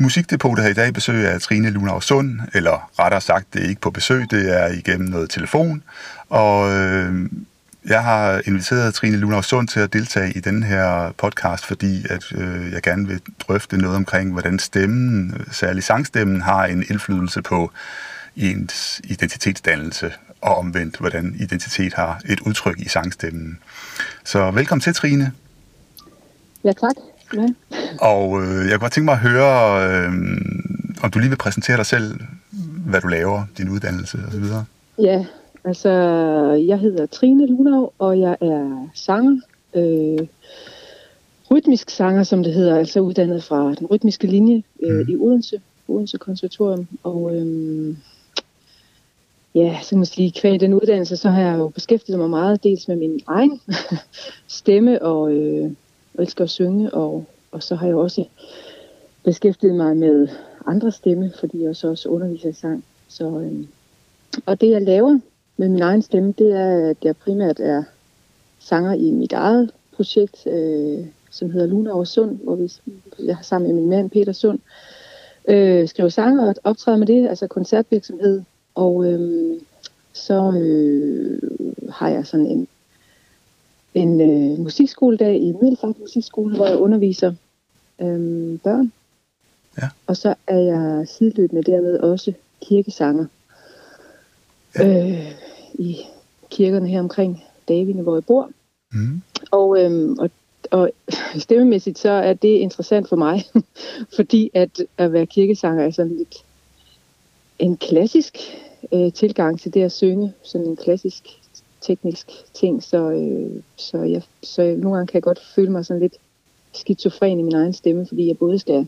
Musikdepotet har i dag besøg af Trine Lunau Sund, eller rettere sagt, det er ikke på besøg, det er igennem noget telefon. Og øh, jeg har inviteret Trine Lunau Sund til at deltage i den her podcast, fordi at øh, jeg gerne vil drøfte noget omkring, hvordan stemmen, særligt sangstemmen, har en indflydelse på ens identitetsdannelse, og omvendt, hvordan identitet har et udtryk i sangstemmen. Så velkommen til, Trine. Ja, tak. Ja. Og øh, jeg kunne godt tænke mig at høre, øh, om du lige vil præsentere dig selv, hvad du laver, din uddannelse osv. Ja, altså jeg hedder Trine Lunau, og jeg er sanger. Øh, rytmisk sanger, som det hedder, altså uddannet fra den rytmiske linje øh, mm. i Odense, Odense Konservatorium. Og øh, ja, så kan man sige, kvæg den uddannelse, så har jeg jo beskæftiget mig meget, dels med min egen stemme, og øh, elsker at synge, og, og så har jeg også beskæftiget mig med andre stemme, fordi jeg så også underviser i sang. Så, øh, og det jeg laver med min egen stemme, det er, at jeg primært er sanger i mit eget projekt, øh, som hedder Luna over Sund, hvor vi, jeg har sammen med min mand Peter Sund, øh, skriver sange og optræder med det, altså koncertvirksomhed, og øh, så øh, har jeg sådan en, en øh, musikskoledag i Middelfart Musikskole, hvor jeg underviser øh, børn. Ja. Og så er jeg sideløbende dermed også kirkesanger. Ja. Øh, I kirkerne her omkring Davine, hvor jeg bor. Mm. Og, øhm, og, og stemmemæssigt så er det interessant for mig, fordi at at være kirkesanger er sådan lidt en klassisk øh, tilgang til det at synge, sådan en klassisk teknisk ting, så, øh, så, jeg, så jeg, nogle gange kan jeg godt føle mig sådan lidt skizofren i min egen stemme, fordi jeg både skal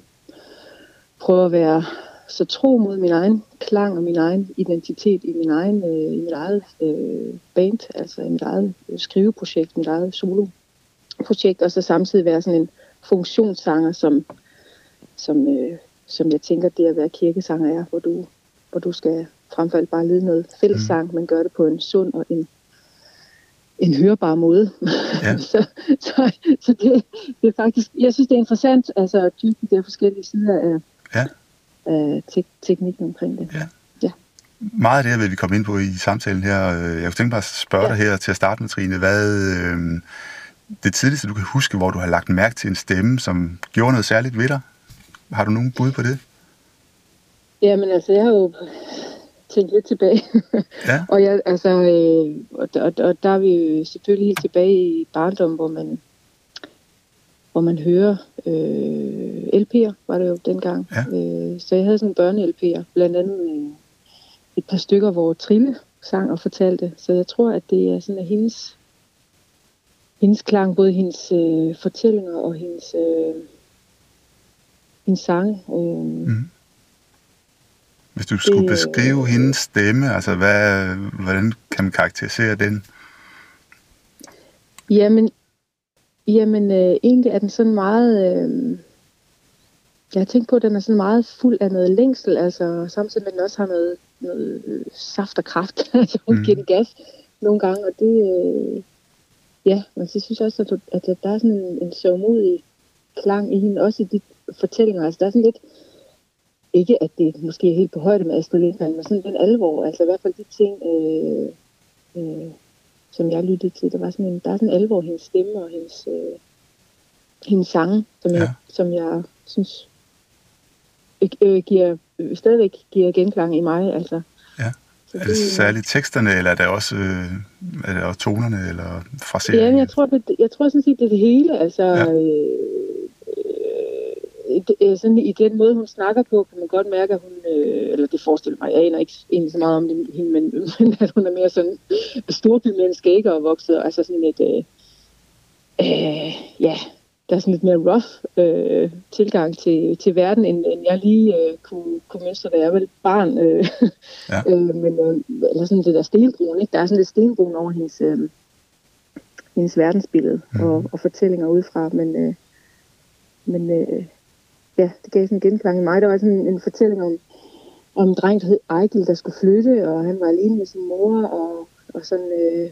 prøve at være så tro mod min egen klang og min egen identitet i min egen øh, i mit eget øh, band, altså i mit eget skriveprojekt, mit eget soloprojekt, og så samtidig være sådan en funktionssanger, som, som, øh, som jeg tænker, det at være kirkesanger er, hvor du, hvor du skal frem for alt bare lide noget fællessang, mm. men gør det på en sund og en, en hørbar måde. Ja. så så, så det, det er faktisk, jeg synes det er interessant, altså at dybe de der forskellige sider af, Ja. af tek, teknikken omkring det. Ja. Ja. Meget af det her vil vi komme ind på i samtalen her. Jeg kunne tænke mig at spørge Ja. dig her til at starte med, Trine. Hvad øh, det tidligste, du kan huske, hvor du har lagt mærke til en stemme, som gjorde noget særligt ved dig? Har du nogen bud på det? Jamen altså, jeg har jo tænkt lidt tilbage. Ja. og, jeg, altså, øh, og, og, og der er vi jo selvfølgelig helt tilbage i barndom, hvor man, hvor man hører øh, LP'er, var det jo dengang. Ja. Øh, så jeg havde sådan børne-LP'er, blandt andet øh, et par stykker, hvor Trille sang og fortalte. Så jeg tror, at det er sådan, at hendes, hendes klang, både hendes øh, fortællinger og hendes, øh, hendes sange, øh, Mm. Hvis du skulle Det- beskrive hendes stemme, altså hvad, hvordan kan man karakterisere den? Jamen, jamen øh, egentlig er den sådan meget... Øh, jeg har tænkt på, at den er sådan meget fuld af noget længsel, altså samtidig med, at den også har noget, noget øh, saft og kraft. altså hun Mm. giver den gas nogle gange, og det... Øh, ja, men så synes jeg også, at, at der er sådan en, en sørgmodig klang i hende, også i de fortællinger. Altså der er sådan lidt... Ikke at det måske er helt på højde med Astrid Lindgren, men sådan den alvor. Altså i hvert fald de ting... Øh, øh, som jeg lyttede til. Der, var sådan en, der er sådan en alvor i hendes stemme og hendes, øh, hendes sange, som, jeg, Ja. som jeg synes øh, giver, øh, stadigvæk giver genklang i mig. Altså. Ja. Så Er det særligt teksterne, eller er det også, øh, er det også tonerne, eller fraseringen? Ja, jeg tror, det, jeg tror sådan set, det er det hele. Altså, ja. øh, øh, det- sådan i den måde, hun snakker på, kan man godt mærke, at hun, øh, eller det forestiller mig, jeg aner ikke egentlig så meget om det, hende, men, men at hun er mere sådan storbymenneske, ikke, og vokset, altså sådan lidt, øh, øh, ja, der er sådan lidt mere rough øh, tilgang til, til verden, end, end jeg lige øh, kunne, kunne mønstre, da jeg var barn. Øh, Ja. øh, men, øh, eller sådan det der stenbrun, ikke? Der er sådan lidt stenbrun over hendes, øh, hendes verdensbillede mm. og, og fortællinger udefra, men, øh, men øh, ja, det gav sådan en genklang i mig. Der var sådan en, fortælling om, om en dreng, der hed Ejgil, der skulle flytte, og han var alene med sin mor, og, og sådan, øh,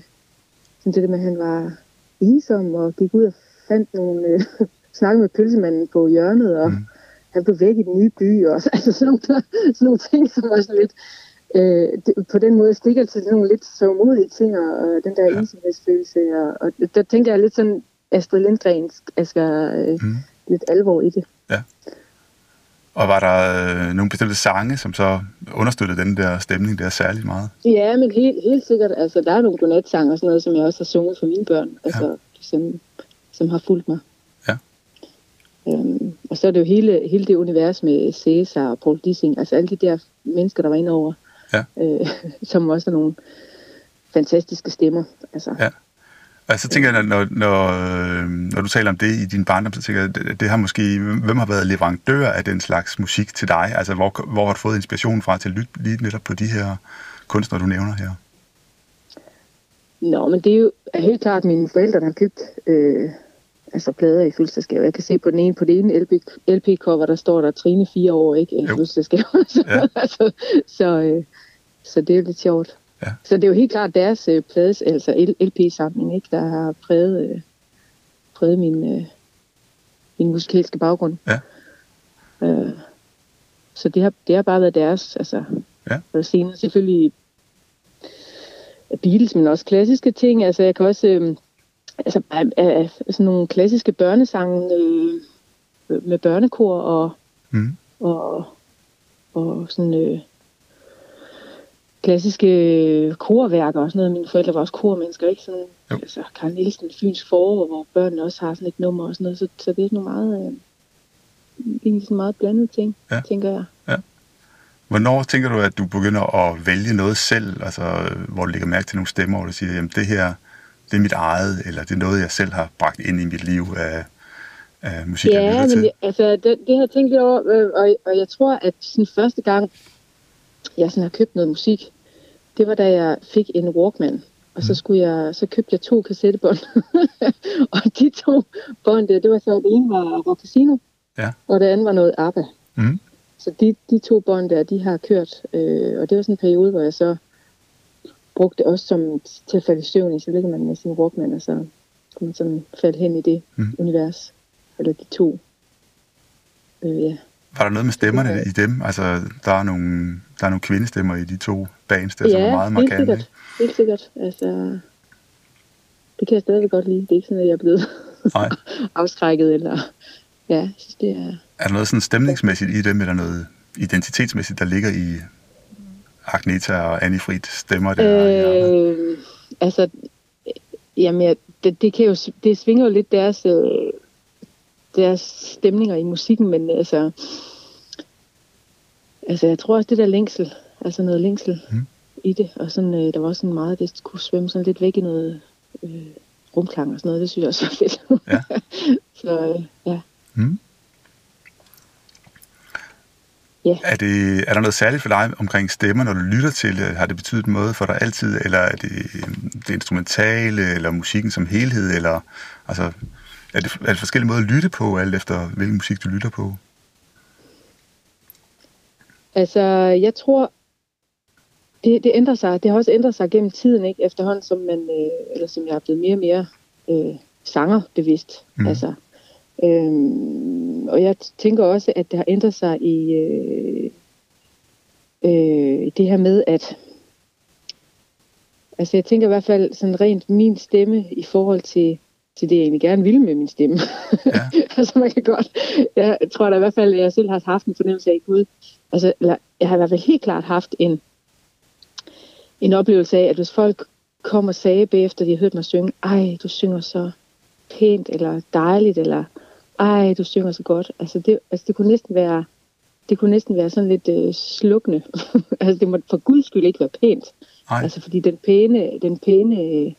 sådan det med, at han var ensom, og gik ud og fandt nogle, øh, snakkede med pølsemanden på hjørnet, og, Mm. han blev væk i den nye by, og altså sådan nogle, sådan nogle ting, som var sådan lidt, øh, det, på den måde stikker til nogle lidt så modige ting, og, og den der ja. ensomhedsfølelse, og, og der tænker jeg lidt sådan Astrid Lindgrens, altså øh, mm. lidt alvor i det. Og var der øh, nogle bestemte sange, som så understøttede den der stemning der særligt meget? Ja, men helt, helt sikkert. Altså, der er nogle godnatsange og sådan noget, som jeg også har sunget for mine børn, altså, ja. som, som har fulgt mig. Ja. Øhm, og så er det jo hele, hele det univers med Cæsar og Paul Dissing, altså alle de der mennesker, der var inde over, ja. øh, som også er nogle fantastiske stemmer. Altså. Ja. Og så tænker jeg, når, når, øh, når du taler om det i din barndom, så tænker jeg, det, det har måske, hvem har været leverandør af den slags musik til dig? Altså, hvor, hvor har du fået inspiration fra til at lytte lige netop på de her kunstnere, du nævner her? Nå, men det er jo helt klart mine forældre, der har købt øh, altså plader i fødselsdagsgave. Jeg kan se på den ene, på det ene LP, LP-cover, der står der Trine fire år, ikke? I fødselsdagsgave. så, ja. altså, så, øh, så det er lidt sjovt. Ja. Så det er jo helt klart deres øh, plades, altså LP-samling, ikke, der har præget, øh, præget min, øh, min musikalske baggrund. Ja. Øh, så det har, det har bare været deres, altså. Ja. Og senere selvfølgelig Beatles, men også klassiske ting. Altså jeg kan også, øh, altså øh, sådan nogle klassiske børnesange øh, med børnekor og, mm. og, og sådan... Øh, klassiske korværker og sådan noget. Mine forældre var også kormennesker, ikke? Sådan, jo. altså, Karl Nielsen, Fyns forår, hvor børnene også har sådan et nummer og sådan noget. Så, så det er sådan nogle meget, øh, egentlig sådan meget blandet ting, ja. tænker jeg. Ja. Hvornår tænker du, at du begynder at vælge noget selv, altså hvor du lægger mærke til nogle stemmer, hvor du siger, jamen det her, det er mit eget, eller det er noget, jeg selv har bragt ind i mit liv af, af musik, ja, jeg men det, altså, det, det har jeg tænkt lidt over, øh, og, og jeg tror, at sådan første gang, jeg sådan har købt noget musik, det var da jeg fik en Walkman. Og så, skulle jeg, så købte jeg to kassettebånd. og de to bånd, det var så, det ene var Rock Casino, ja. og det andet var noget ABBA. Mm. Så de, de to bånd der, de har kørt. Øh, og det var sådan en periode, hvor jeg så brugte det også som til at falde i søvn i. Så ligger man med sin Walkman, og så kan man sådan falde hen i det mm. univers. Eller de to. Øh, ja. Var der noget med stemmerne i dem? Altså, der er nogle, der er nogle kvindestemmer i de to bands, der ja, som er meget markante. helt sikkert. Helt sikkert. Altså, det kan jeg stadig godt lide. Det er ikke sådan, at jeg er blevet Nej. afskrækket. Eller, ja, jeg synes, det er... Er der noget sådan stemningsmæssigt i dem, eller noget identitetsmæssigt, der ligger i Agneta og Annie Frid stemmer der? Øh, altså, jamen, det, det, kan jo, det svinger jo lidt deres... Øh, deres stemninger i musikken, men altså, altså jeg tror også det der længsel, altså noget længsel mm. i det, og sådan, øh, der var også sådan meget, det kunne svømme sådan lidt væk i noget øh, rumklang og sådan noget, det synes jeg også var fedt. Ja. Så øh, ja. Mm. Ja. Er, det, er der noget særligt for dig omkring stemmer, når du lytter til det? Har det betydet noget for dig altid, eller er det det instrumentale, eller musikken som helhed, eller altså, er det, er det forskellige måder at lytte på, alt efter hvilken musik du lytter på? Altså, jeg tror, det, det ændrer sig. Det har også ændret sig gennem tiden, ikke? Efterhånden, som man, øh, eller som jeg er blevet mere og mere øh, sanger bevidst. Mm. Altså, øhm, og jeg tænker også, at det har ændret sig i øh, øh, det her med, at altså jeg tænker i hvert fald sådan rent min stemme i forhold til til det, jeg egentlig gerne ville med min stemme. Ja. altså man kan godt, jeg tror da i hvert fald, at jeg selv har haft en fornemmelse af, Gud, altså, eller, jeg har i hvert fald helt klart haft en, en oplevelse af, at hvis folk kom og sagde bagefter, de har hørt mig synge, ej, du synger så pænt, eller dejligt, eller ej, du synger så godt. Altså det, altså det kunne næsten være, det kunne næsten være sådan lidt øh, slukkende. altså det må for guds skyld ikke være pænt. Ej. Altså fordi den pæne, den pæne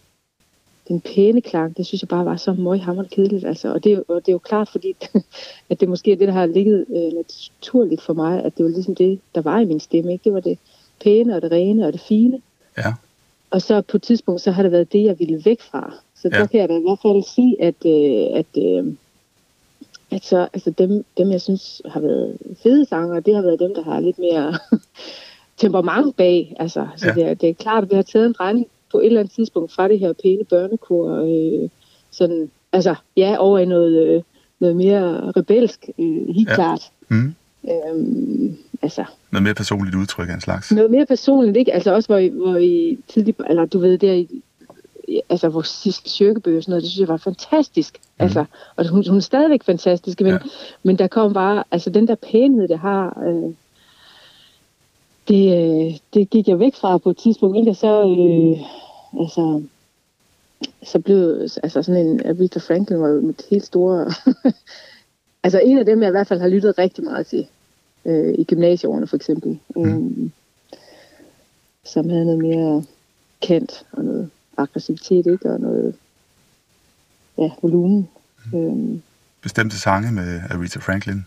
den pæne klang, det synes jeg bare var så møghammerende kedeligt. Altså. Og, det og det er jo klart, fordi at det måske er det, der har ligget øh, naturligt for mig, at det var ligesom det, der var i min stemme. Ikke? Det var det pæne og det rene og det fine. Ja. Og så på et tidspunkt, så har det været det, jeg ville væk fra. Så ja. der kan jeg da i hvert fald sige, at, øh, at, øh, at så, altså dem, dem, jeg synes har været fede sanger, det har været dem, der har lidt mere temperament bag. Altså, så ja. det, er, det er klart, at vi har taget en regning på et eller andet tidspunkt fra det her pæne børnekor, øh, sådan, altså, ja, over i noget, øh, noget mere rebelsk, øh, helt ja. klart. Mm. Øhm, altså, Noget mere personligt udtryk af en slags. noget mere personligt, ikke? Altså også, hvor I, hvor I tidligt, eller du ved, der i, altså vores sidste cirkebøger og sådan noget, det synes jeg var fantastisk. Mm. Altså, og hun, hun er stadigvæk fantastisk, men, ja. men der kom bare, altså den der pænhed, det har, øh, det, øh, det gik jeg væk fra på et tidspunkt, ikke? Og så, øh, altså, så blev, altså sådan en, Aretha Franklin var jo mit helt store, altså en af dem, jeg i hvert fald har lyttet rigtig meget til, øh, i gymnasieårene for eksempel, mm. som havde noget mere kant og noget aggressivitet, ikke? Og noget, ja, volumen. Øhm, Bestemte sange med Aretha Franklin.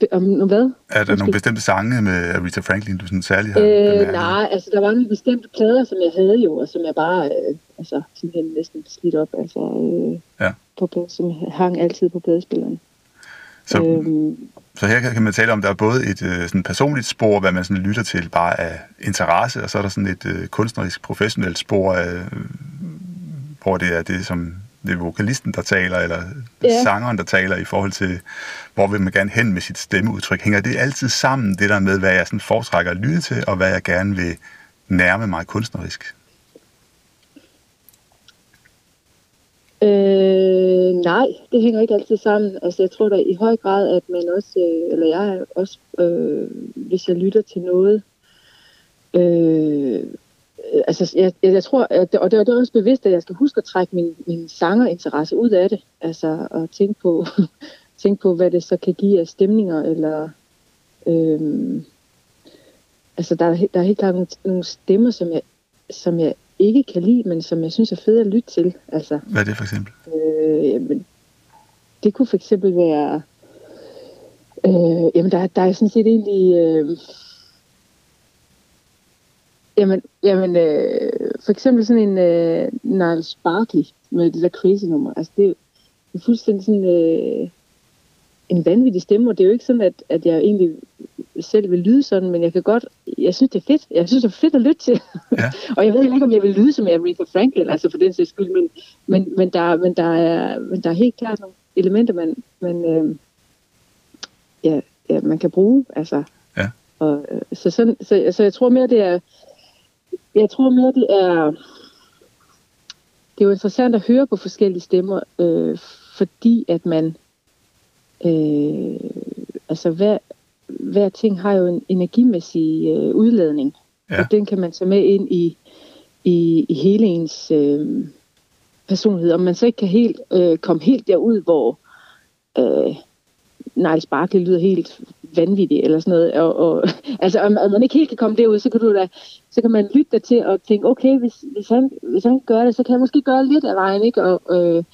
be- om noget hvad? Er der Undskyld. nogle bestemte sange med Aretha Franklin, du sådan særligt har Øh, nej, altså der var nogle bestemte plader, som jeg havde jo, og som jeg bare, øh, altså simpelthen næsten slidt op, altså øh, Ja. på som hang altid på pladespilleren. Så, Øhm, så her kan man tale om, at der er både et øh, sådan personligt spor, hvad man sådan lytter til bare af interesse, og så er der sådan et øh, kunstnerisk, professionelt spor, af, øh, hvor det er det, som det er vokalisten, der taler, eller Ja. sangeren, der taler i forhold til, hvor vil man gerne hen med sit stemmeudtryk. Hænger det altid sammen, det der med, hvad jeg sådan foretrækker at lytte til, og hvad jeg gerne vil nærme mig kunstnerisk? Øh, nej, det hænger ikke altid sammen. Altså, jeg tror da i høj grad, at man også, øh, eller jeg er også, øh, hvis jeg lytter til noget, øh, altså, jeg, jeg, jeg tror, at, og det, og det er også bevidst, at jeg skal huske at trække min, min sangerinteresse ud af det. Altså, at tænke på, tænke på, hvad det så kan give af stemninger, eller... Øh, altså, der er, der er helt klart nogle, nogle stemmer, som jeg, som jeg ikke kan lide, men som jeg synes er fede at lytte til. Altså, Hvad er det for eksempel? Øh, jamen, det kunne for eksempel være... Øh, jamen, der, der er sådan set egentlig... Øh, jamen, jamen øh, for eksempel sådan en øh, Niles Sparky med det der crazy nummer. Altså, det er jo fuldstændig sådan... Øh, en vanvittig stemme, og det er jo ikke sådan, at, at jeg egentlig selv vil lyde sådan, men jeg kan godt, jeg synes, det er fedt. Jeg synes, det er fedt at lytte til. Ja. og jeg ved ikke, om jeg vil lyde som Aretha Franklin, altså for den sags skyld, men, men, men, der, men, der er, men der er helt klart nogle elementer, man, man, øh, ja, ja, man kan bruge. Altså. Ja. Og, øh, så, sådan, så, så jeg tror mere, det er, jeg tror mere, det er, det er jo interessant at høre på forskellige stemmer, øh, fordi at man, øh, altså hver, hver ting har jo en energimæssig øh, udladning, Ja. og den kan man tage med ind i, i, i hele ens øh, personlighed. Om man så ikke kan helt øh, komme helt derud, hvor øh, Niles Barkley lyder helt vanvittig eller sådan noget. Og, og, altså, om, om man ikke helt kan komme derud, så kan, du da, så kan man lytte dig til og tænke, okay, hvis, hvis, han, hvis han gør det, så kan jeg måske gøre lidt af vejen, ikke? Og, øh,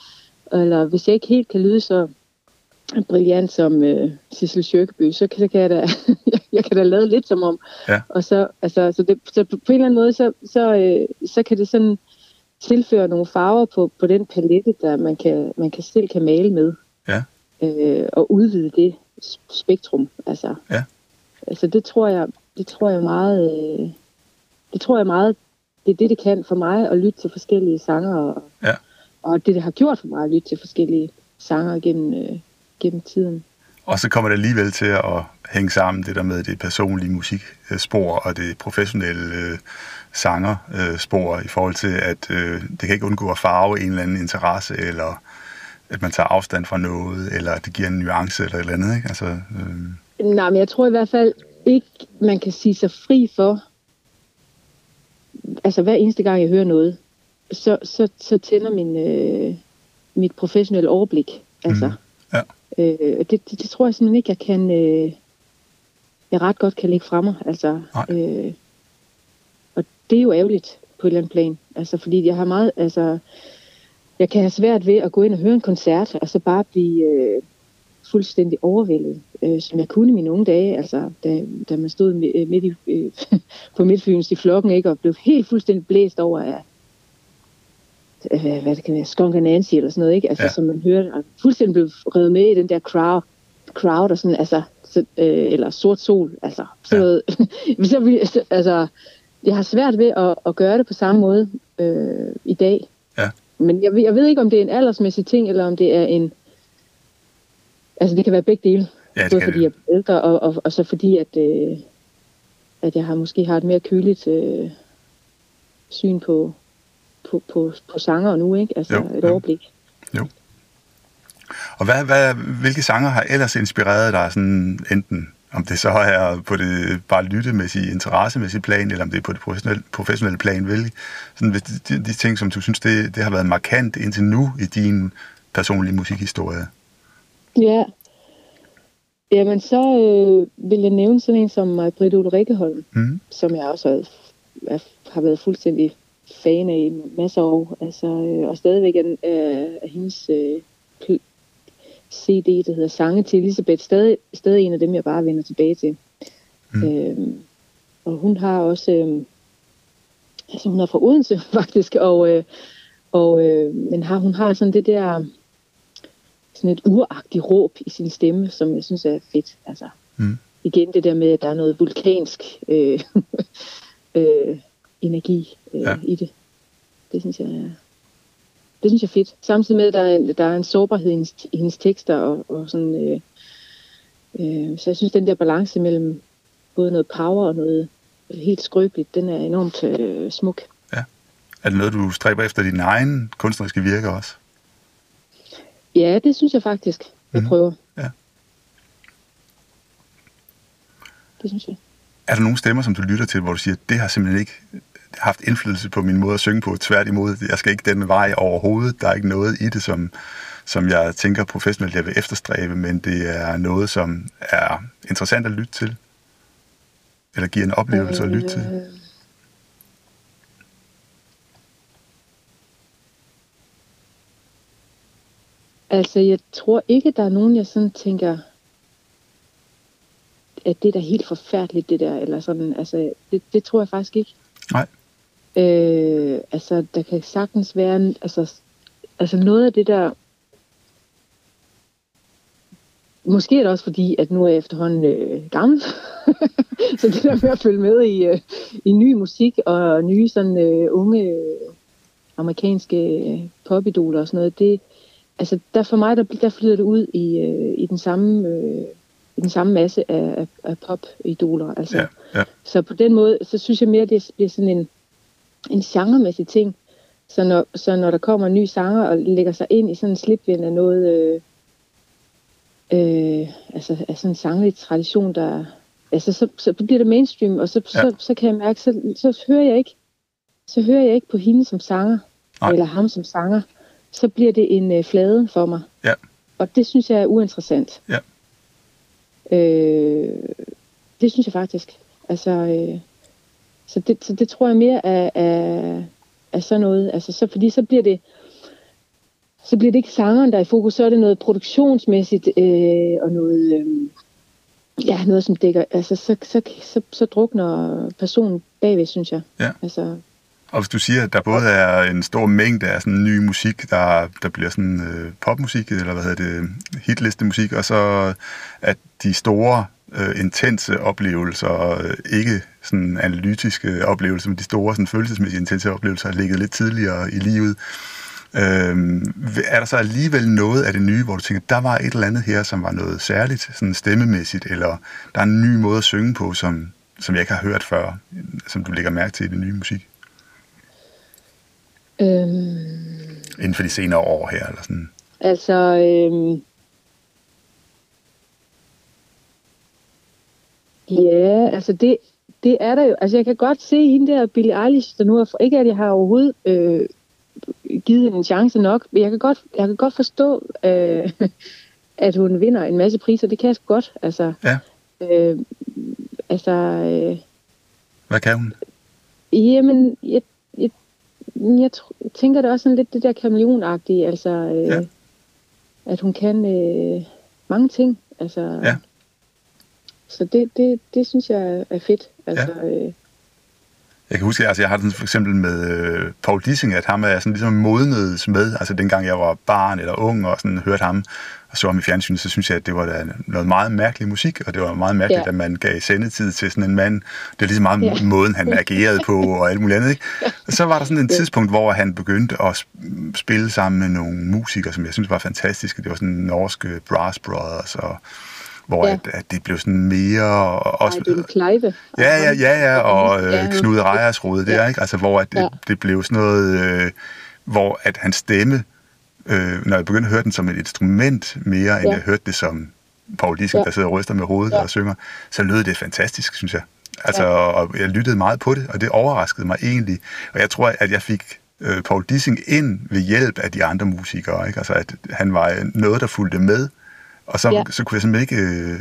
eller hvis jeg ikke helt kan lyde så brilliant som øh, Sissel Sjøkeby, så kan, så kan jeg da, jeg kan da lade lidt som om. Ja. Og så, altså, så, det, så på en eller anden måde, så, så, øh, så kan det sådan tilføre nogle farver på, på den palette, der man kan, man kan selv kan male med. Ja. Øh, og udvide det spektrum. Altså, Ja. altså det tror jeg, det tror jeg meget, øh, det tror jeg meget, det er det, det kan for mig at lytte til forskellige sanger, og, Ja. og det, det har gjort for mig at lytte til forskellige sanger gennem, øh, gennem tiden. Og så kommer det alligevel til at hænge sammen, det der med det personlige musikspor og det professionelle øh, sangerspor i forhold til, at øh, det kan ikke undgå at farve en eller anden interesse, eller at man tager afstand fra noget, eller at det giver en nuance eller et eller andet. Ikke? Altså, øh, Nej, men jeg tror i hvert fald ikke, man kan sige sig fri for, altså hver eneste gang jeg hører noget, så, så, så tænder min, øh, mit professionelle overblik. Altså, Mhm. Ja. Øh, det, det, det tror jeg simpelthen ikke, jeg kan, øh, jeg ret godt kan lægge fra mig. Altså, Nej. øh, og det er jo ærgerligt på et eller andet plan. Altså, fordi jeg har meget, altså, jeg kan have svært ved at gå ind og høre en koncert, og så bare blive øh, fuldstændig overvældet, øh, som jeg kunne i mine unge dage, altså da, da man stod mi- midt i, øh, på Midtfyns i flokken, ikke, og blev helt fuldstændig blæst over af, øh, hvad, det kan være, Skunk and Nancy eller sådan noget, ikke? Altså, Ja. som man hørte, og fuldstændig blev revet med i den der crowd, crowd og sådan, altså, så, øh, eller sort sol, altså, så, Ja. noget, så, vi- så, altså, jeg har svært ved at, at gøre det på samme måde øh, i dag. Ja. Men jeg, ved- jeg ved ikke, om det er en aldersmæssig ting, eller om det er en... Altså, det kan være begge dele. Ja, det Både fordi det. jeg er ældre, og, og, og så fordi, at, øh, at jeg har måske har et mere køligt øh, syn på, på, på, på sanger nu, ikke? Altså Jo, et jo. overblik. Og hvad, hvad, hvilke sanger har ellers inspireret dig, sådan enten om det så er på det bare lyttemæssige, interessemæssige plan, eller om det er på det professionelle, professionelle plan, hvilke, sådan, hvis de, de, de ting, som du synes, det, det har været markant indtil nu i din personlige musikhistorie. Ja. Jamen, så øh, vil jeg nævne sådan en som mig, Britt Ulrikkeholm, Mm. som jeg også er, er, har været fuldstændig fan af masser af år. Altså, øh, og stadigvæk er, den- er, er hendes øh, CD, der hedder Sange til Elisabeth, stadig, stadig en af dem, jeg bare vender tilbage til. Mm. Øhm, og hun har også, øh, altså hun er fra Odense faktisk, og, øh, og øh, men har, hun har sådan det der, sådan et uragtigt råb i sin stemme, som jeg synes er fedt. Altså, Mm. igen det der med, at der er noget vulkansk øh, øh, energi øh, Ja. ja. i det. Det synes jeg er, det synes jeg er fedt. Samtidig med, at der er, en- der er en sårbarhed i hendes, i hendes tekster, og, og sådan, øh, øh, så jeg synes, den der balance mellem både noget power og noget helt skrøbeligt, den er enormt øh, smuk. Er det noget, du stræber efter din egen kunstneriske virke også? Ja, det synes jeg faktisk, jeg Mhm. prøver. Ja. Det synes jeg. Er der nogle stemmer, som du lytter til, hvor du siger, det har simpelthen ikke haft indflydelse på min måde at synge på? Tværtimod, jeg skal ikke den vej overhovedet. Der er ikke noget i det, som, som jeg tænker professionelt, jeg vil efterstræbe, men det er noget, som er interessant at lytte til. Eller giver en oplevelse at lytte til. Altså, jeg tror ikke, der er nogen, jeg sådan tænker, at det er da helt forfærdeligt, det der, eller sådan, altså, det, det tror jeg faktisk ikke. Nej. Øh, altså, der kan sagtens være, en- altså, altså noget af det der, måske er det også fordi, at nu er jeg efterhånden øh, gammel, så det der med at følge med i, øh, i ny musik og nye sådan øh, unge øh, amerikanske øh, popidoler og sådan noget, det, altså der for mig, der, der flyder det ud i, øh, i den samme øh, i den samme masse af, af, af popidoler. Altså. Ja, ja. Så på den måde, så synes jeg mere, det bliver sådan en, en genremæssig ting. Så når, så når der kommer en ny sanger og lægger sig ind i sådan en slipvind af noget, øh, øh, altså af sådan en sanglig tradition, der, altså så, så bliver det mainstream, og så, Ja. så, så kan jeg mærke, så, så hører jeg ikke, så hører jeg ikke på hende som sanger, Nej. eller ham som sanger. Så bliver det en øh, flade for mig. Ja. Og det synes jeg er uinteressant. Ja. Øh, det synes jeg faktisk. Altså, øh, så, det, så det tror jeg mere er, er, er sådan noget. Altså, så, fordi så bliver det så bliver det ikke sangeren, der er i fokus, så er det noget produktionsmæssigt øh, og noget, øh, ja, noget som dækker, altså så, så, så, så drukner personen bagved, synes jeg. Ja. Altså, Og hvis du siger, at der både er en stor mængde af sådan ny musik, der, der bliver sådan øh, popmusik, eller hvad hedder det, hitlistemusik, og så at de store, øh, intense oplevelser, øh, ikke sådan analytiske oplevelser, men de store sådan følelsesmæssige intense oplevelser, har ligget lidt tidligere i livet. Øh, er der så alligevel noget af det nye, hvor du tænker, der var et eller andet her, som var noget særligt, sådan stemmemæssigt, eller der er en ny måde at synge på, som, som jeg ikke har hørt før, som du lægger mærke til i det nye musik? øhm, inden for de senere år her, eller sådan. Altså, øhm, ja, altså det, det er der jo. Altså jeg kan godt se hende der, Billie Eilish, der nu er, ikke at jeg har overhovedet øh, givet hende en chance nok, men jeg kan godt, jeg kan godt forstå, øh, at hun vinder en masse priser. Det kan jeg sgu godt. Altså, Ja. øh, altså øh, Hvad kan hun? Jamen, jeg, jeg, jeg tænker det også sådan lidt det der kameleonagtige, altså, øh, ja. at hun kan øh, mange ting, altså. Ja. Så det, det, det synes jeg er fedt, altså. Ja. Øh, Jeg kan huske, altså jeg har det for eksempel med øh, Paul Dissing, at ham er sådan ligesom modnedes med, altså dengang jeg var barn eller ung og sådan hørte ham og så ham i fjernsynet, så synes jeg, at det var da noget meget mærkelig musik, og det var meget mærkeligt, ja. at man gav sendetid til sådan en mand. Det er ligesom meget ja. måden, han agerede på og alt muligt andet. Ikke? Og så var der sådan en tidspunkt, hvor han begyndte at spille sammen med nogle musikere, som jeg synes var fantastiske. Det var sådan norske Brass Brothers og hvor ja. at, at det blev sådan mere... Også, Ej, det er Kleive. Ja, ja, ja, ja, og øh, Knud Rejersrode der, ja. ikke? Altså, hvor at det, ja. det blev sådan noget, øh, hvor at hans stemme, øh, når jeg begyndte at høre den som et instrument mere, end ja. jeg hørte det som Paul Dissing, ja. der sidder og ryster med hovedet ja. og synger, så lød det fantastisk, synes jeg. Altså, ja. og jeg lyttede meget på det, og det overraskede mig egentlig. Og jeg tror, at jeg fik øh, Paul Dissing ind ved hjælp af de andre musikere. Ikke? Altså, at han var noget, der fulgte med og så, ja. så kunne jeg simpelthen ikke øh,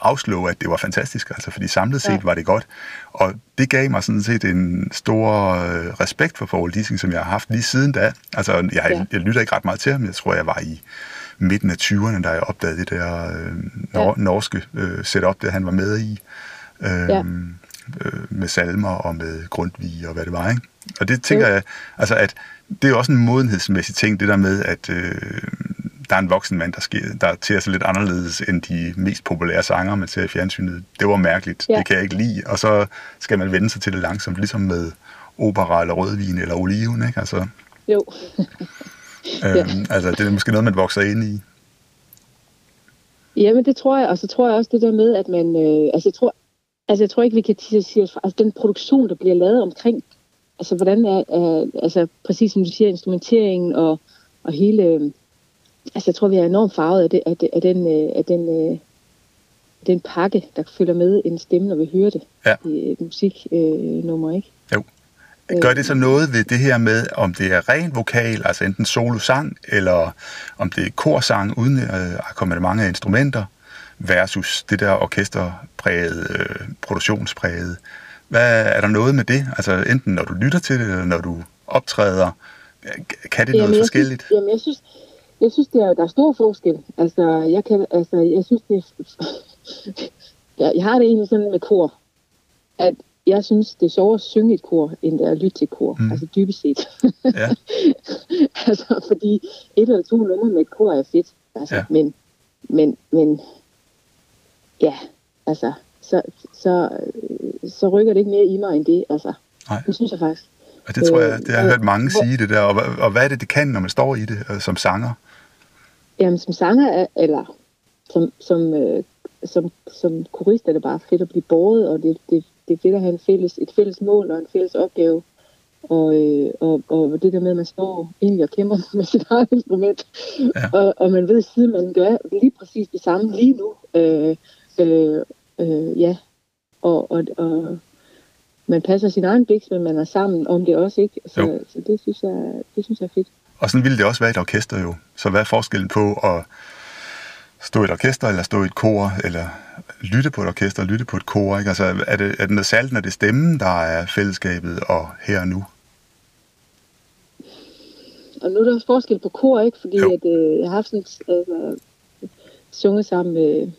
afslå, at det var fantastisk, altså, fordi samlet set ja. var det godt. Og det gav mig sådan set en stor øh, respekt for Paul Dissing, som jeg har haft lige siden da. Altså, jeg, ja. jeg lytter ikke ret meget til ham. Jeg tror, jeg var i midten af 20'erne, da jeg opdagede det der øh, nor- ja. norske øh, setup, der han var med i. Øh, ja. øh, med salmer og med Grundtvig og hvad det var, ikke? Og det tænker ja. jeg, altså at det er også en modenhedsmæssig ting, det der med, at øh, der er en voksen mand, der, sker, der ter sig lidt anderledes end de mest populære sanger, man ser i fjernsynet. Det var mærkeligt, ja. det kan jeg ikke lide. Og så skal man vende sig til det langsomt, ligesom med opera eller rødvin eller oliven, ikke? Altså, jo. øhm, ja. Altså, det er måske noget, man vokser ind i. Jamen, det tror jeg, og så tror jeg også det der med, at man, øh, altså jeg tror, altså jeg tror ikke, vi kan sige, altså den produktion, der bliver lavet omkring, altså hvordan er, er altså præcis som du siger, instrumenteringen og, og hele, altså jeg tror, vi er enormt farvet af, det, af, det, af den, øh, af den, øh, den pakke, der følger med en stemme, når vi hører det ja. i et musiknummer, øh, ikke? Jo. Gør det så noget ved det her med, om det er ren vokal, altså enten solosang, eller om det er korsang uden øh, akkompagnement af instrumenter, versus det der orkesterpræget, øh, produktionspræget. Hvad er der noget med det? Altså enten når du lytter til det, eller når du optræder, kan det jamen, noget forskelligt? Synes, jamen, jeg synes, jeg synes, det er, der er stor forskel. Altså, jeg, kan, altså, jeg synes, det er, jeg, jeg har det egentlig sådan med kor, at jeg synes, det er sjovere at synge et kor, end det er at lytte til kor. Mm. Altså dybest set. Ja. altså, fordi et eller to numre med et kor er fedt. Altså, ja. men, men, men, ja, altså, så, så, så rykker det ikke mere i mig end det. Altså, Nej. det synes jeg faktisk. Og det tror jeg, det har jeg hørt mange sige det der. Og, og hvad er det, det kan, når man står i det øh, som sanger? Jamen, som sanger, eller som, som, øh, som, som kurist er det bare fedt at blive båret, og det, det, det er fedt at have en fælles, et fælles mål og en fælles opgave. Og, øh, og, og det der med, at man står egentlig og kæmper med sit eget instrument, ja. og, og man ved siden, man gør lige præcis det samme lige nu. Øh, øh, øh, ja, og, og, og man passer sin egen biks, men man er sammen om det også, ikke? Så, så det, synes jeg, det synes jeg er fedt. Og sådan ville det også være i et orkester jo. Så hvad er forskellen på at stå i et orkester, eller stå i et kor, eller lytte på et orkester, lytte på et kor? Ikke? Altså, er, det, er det noget særligt, når det er stemmen, der er fællesskabet, og her og nu? Og nu er der også forskel på kor, ikke? Fordi at, øh, jeg har haft sådan, altså, sunget sammen med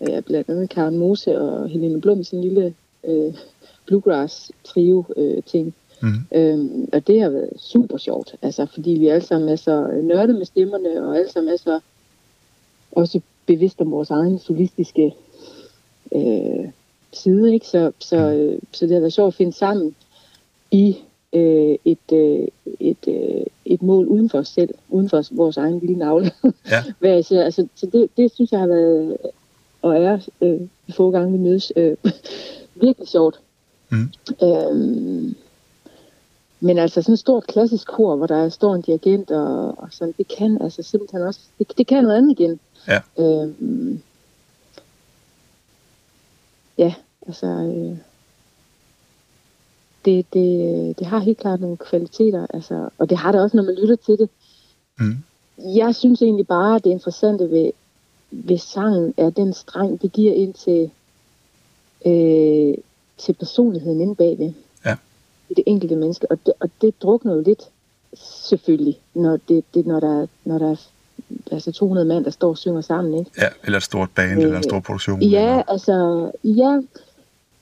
øh, blandt andet Karen Mose og Helene Blum sådan en lille øh, bluegrass-trio-ting. Øh, Mm. Øhm, og det har været super sjovt, altså, fordi vi alle sammen er så nørde med stemmerne, og alle sammen er så også bevidst om vores egen solistiske øh, side, ikke? Så, så, mm. øh, så det har været sjovt at finde sammen i øh, et, øh, et, øh, et mål uden for os selv, uden for vores egen lille navle. Ja. Hvad jeg Altså, så det, det synes jeg har været, og er øh, få gange vi mødes, øh, virkelig sjovt. Mm. Øhm, men altså sådan et stort klassisk kor, hvor der står en dirigent og, og sådan, det kan altså simpelthen også, det, det kan noget andet igen. Ja. Øhm, ja, altså, øh, det, det, det har helt klart nogle kvaliteter, altså, og det har det også, når man lytter til det. Mm. Jeg synes egentlig bare, at det interessante ved, ved sangen er den streng, det giver ind til, øh, til personligheden inde bagved i det enkelte menneske, og det, og det drukner jo lidt, selvfølgelig, når, det, det, når, der, når der er altså 200 mand, der står og synger sammen, ikke? Ja, eller et stort band, øh, eller en stor produktion. Ja, eller... altså, ja,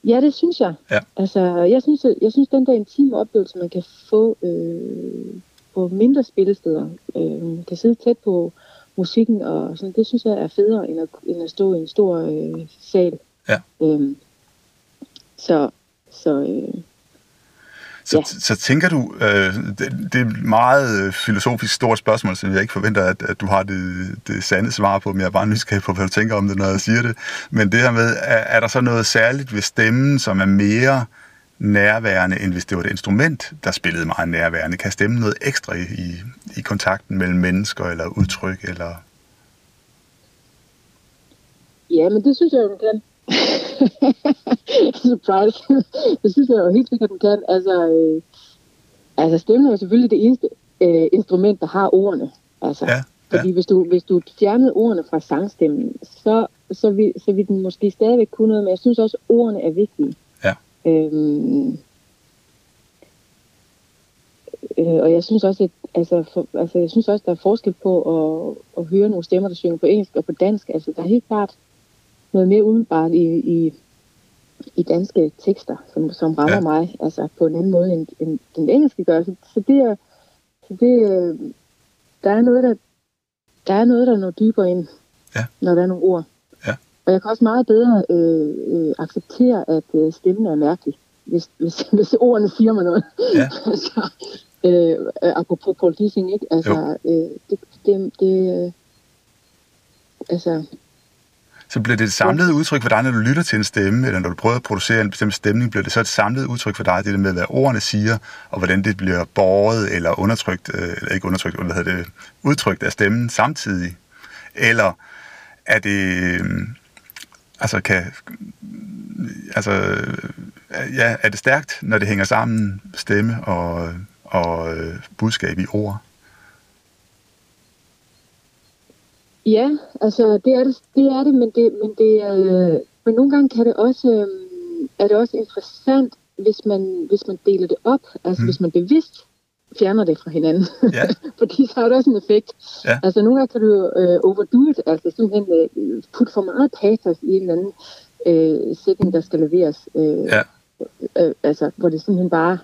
Ja, det synes jeg. Ja. Altså, jeg synes, jeg synes, den der intime oplevelse, man kan få øh, på mindre spillesteder, øh, man kan sidde tæt på musikken, og sådan, det synes jeg er federe, end at, end at stå i en stor øh, sal. Ja. Øh, så, så øh, Så, Ja. så tænker du, øh, det, det er et meget øh, filosofisk stort spørgsmål, som jeg ikke forventer, at, at du har det, det sande svar på, men jeg er bare nysgerrig på, hvad du tænker om det, når jeg siger det. Men det her med, er, er der så noget særligt ved stemmen, som er mere nærværende, end hvis det var et instrument, der spillede meget nærværende? Kan stemmen noget ekstra i, i, i kontakten mellem mennesker, eller udtryk, eller... Ja, men det synes jeg jo, den kan. Surprise. det synes jeg jo helt sikkert, den kan. Altså, øh, altså stemmen er jo selvfølgelig det eneste øh, instrument, der har ordene. Altså, Ja, Fordi ja. hvis du, hvis du fjernede ordene fra sangstemmen, så, så, vil, så vil den måske stadigvæk kunne noget, men jeg synes også, at ordene er vigtige. Ja. Øhm, øh, og jeg synes også, at altså, for, altså, jeg synes også, der er forskel på at, at høre nogle stemmer, der synger på engelsk og på dansk. Altså, der er helt klart noget mere umiddelbart i, i, i danske tekster, som, som rammer Ja. mig, altså på en anden måde, end, end den engelske gør. Så, så det er, så det, øh, der er noget, der, der er noget, der når dybere ind, Ja. når der er nogle ord. Ja. Og jeg kan også meget bedre øh, øh, acceptere, at øh, stemmen er mærkelig, hvis, hvis, hvis ordene siger mig noget. Ja. altså, øh, apropos Paul Dissing, ikke? Altså, øh, det, det, det øh, altså, Så bliver det et samlet udtryk for dig, når du lytter til en stemme, eller når du prøver at producere en bestemt stemning, bliver det så et samlet udtryk for dig, det der med, hvad ordene siger, og hvordan det bliver båret eller undertrykt, øh, eller ikke undertrykt, hvad hedder det, udtrykt af stemmen samtidig? Eller er det, øh, altså kan, altså, øh, ja, er det stærkt, når det hænger sammen, stemme og, og budskab i ord? Ja, altså det er det, det, er det men, det, men, det øh, men nogle gange kan det også, øh, er det også interessant, hvis man, hvis man deler det op, altså Mm. hvis man bevidst fjerner det fra hinanden, Ja, fordi så har det også en effekt. Ja. Altså nogle gange kan du øh, overdo it, altså simpelthen øh, putte for meget patos i en eller anden øh, sætning, der skal leveres, øh, ja. øh, altså hvor det simpelthen bare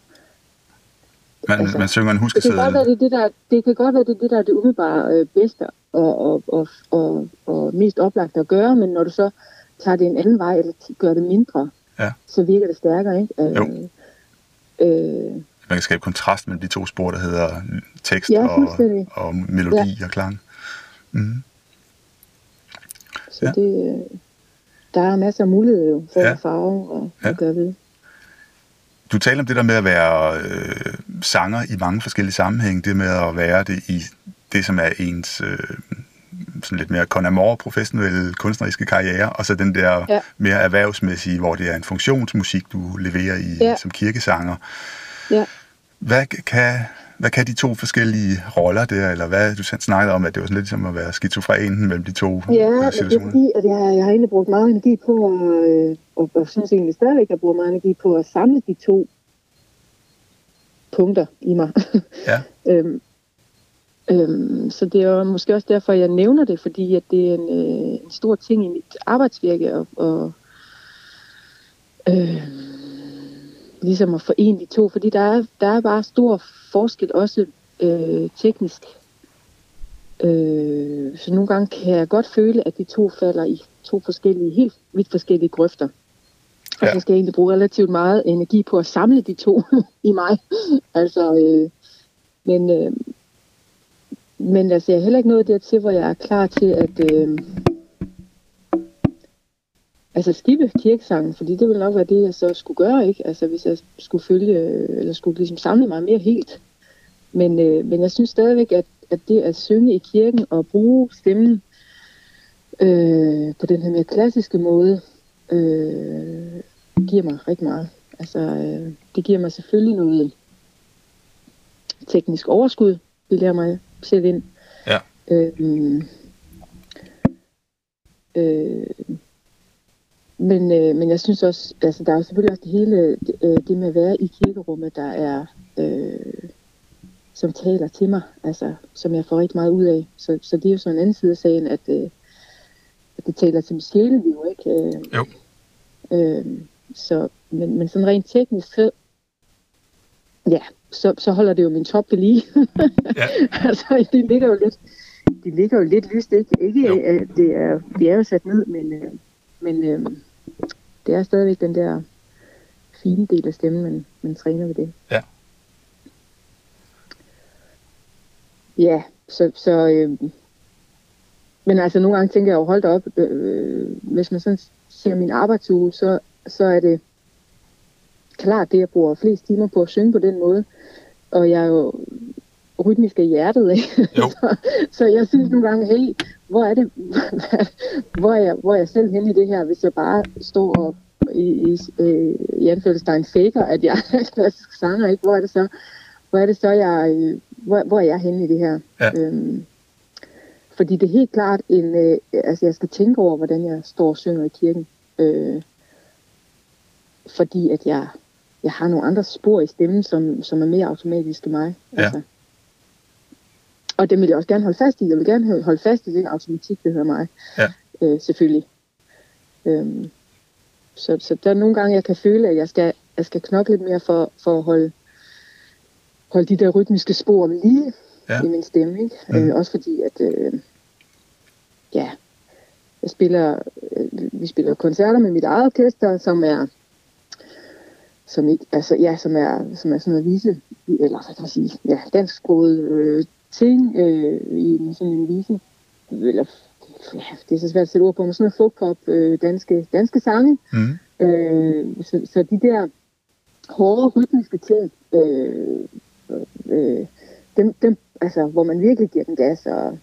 Man, Altså, man synger en Det kan huskeseddel. godt være, det, det, der, det kan godt være, det det, der er det umiddelbare øh, bedste og, og, og, og, og mest oplagt at gøre, men når du så tager det en anden vej, eller gør det mindre, Ja. så virker det stærkere, ikke? Øh, Jo. Øh, man kan skabe kontrast mellem de to spor, der hedder tekst Ja, og, og melodi ja. og klang. Mm. så Ja. det, der er masser af muligheder jo, for Ja. farve og, Ja. og gøre ved. Du taler om det der med at være øh, sanger i mange forskellige sammenhænge, det med at være det i det, som er ens øh, sådan lidt mere con amore, professionelle kunstneriske karriere, og så den der Ja. mere erhvervsmæssige, hvor det er en funktionsmusik, du leverer i Ja. som kirkesanger. Ja. Hvad kan, hvad kan de to forskellige roller der, eller hvad du snakkede om, at det var sådan lidt som at være skizofren mellem de to Ja, øh, men det er situationer? fordi, at jeg, jeg har egentlig brugt meget energi på, at, øh, og, og synes egentlig stadigvæk, at jeg bruger meget energi på at samle de to punkter i mig. Ja. øhm, øhm, så det er jo måske også derfor, jeg nævner det, fordi at det er en, øh, en stor ting i mit arbejdsvirke, og, og øh, ligesom at forene de to, fordi der er, der er bare stor forskel også øh, teknisk Øh, så nogle gange kan jeg godt føle, at de to falder i to forskellige, helt vidt forskellige grøfter. Og Ja. så skal jeg egentlig bruge relativt meget energi på at samle de to i mig. altså, øh, men, øh, men altså, jeg er heller ikke nået dertil, hvor jeg er klar til at øh, altså skippe kirkesangen, fordi det ville nok være det, jeg så skulle gøre, ikke? Altså, hvis jeg skulle følge, øh, eller skulle ligesom samle mig mere helt. Men, øh, men jeg synes stadigvæk, at, at det at synge i kirken og bruge stemmen øh, på den her mere klassiske måde, øh, giver mig rigtig meget. Altså, øh, det giver mig selvfølgelig noget teknisk overskud, Det lærer mig selv ind. Ja. Øh, øh, men, øh, men jeg synes også, altså der er jo selvfølgelig også det hele, øh, det med at være i kirkerummet, der er, øh, som taler til mig, altså som jeg får rigtig meget ud af. Så, så det er jo sådan en anden side af sagen, at, øh, at det taler til mit sjæleliv, ikke? Øh, Jo. Øh, så, men, men sådan rent teknisk, så, ja, så, så holder det jo min top ved lige. ja. altså, det ligger jo lidt, det ligger jo lidt lyst, ikke? Ikke, at det er, det er jo sat ned, men, øh, men øh, det er stadigvæk den der fine del af stemmen, man, man træner ved det. Ja. Ja, så, så øh, men altså nogle gange tænker jeg jo, hold da op, øh, hvis man sådan ser min arbejdsuge, så, så er det klart det, jeg bruger flest timer på at synge på den måde. Og jeg er jo rytmisk af hjertet, ikke? Så, så jeg synes nogle gange, hey, hvor er det, hvor er, jeg, hvor er jeg selv henne i det her, hvis jeg bare står og i, i, øh, i anførselstegn faker, at jeg er klassisk sanger, ikke? Hvor er det så, hvor er det så, jeg, øh, hvor, hvor er jeg henne i det her? Ja. Øhm, fordi det er helt klart en, øh, altså jeg skal tænke over, hvordan jeg står og synger i kirken. Øh, fordi at jeg, jeg har nogle andre spor i stemmen, som, som er mere automatiske mig. Ja. Altså. Og det vil jeg også gerne holde fast i. Jeg vil gerne holde fast i den automatik, der hedder mig. Ja. Øh, selvfølgelig. Øhm, så, så der er nogle gange, jeg kan føle, at jeg skal, jeg skal knokle lidt mere for, for at holde, holde de der rytmiske spor lige ja. i min stemme. Ikke? Mm. Øh, også fordi, at øh, ja, jeg spiller, øh, vi spiller koncerter med mit eget orkester, som er som ikke, altså ja, som er, som er sådan noget vise, eller hvad kan man sige, ja, dansksproget øh, ting øh, i sådan en vise, eller ja, det er så svært at sætte ord på, men sådan noget folk øh, danske, danske sange. Mm. Øh, så, så de der hårde rytmiske ting, øh, øh, dem, dem, altså, hvor man virkelig giver den gas og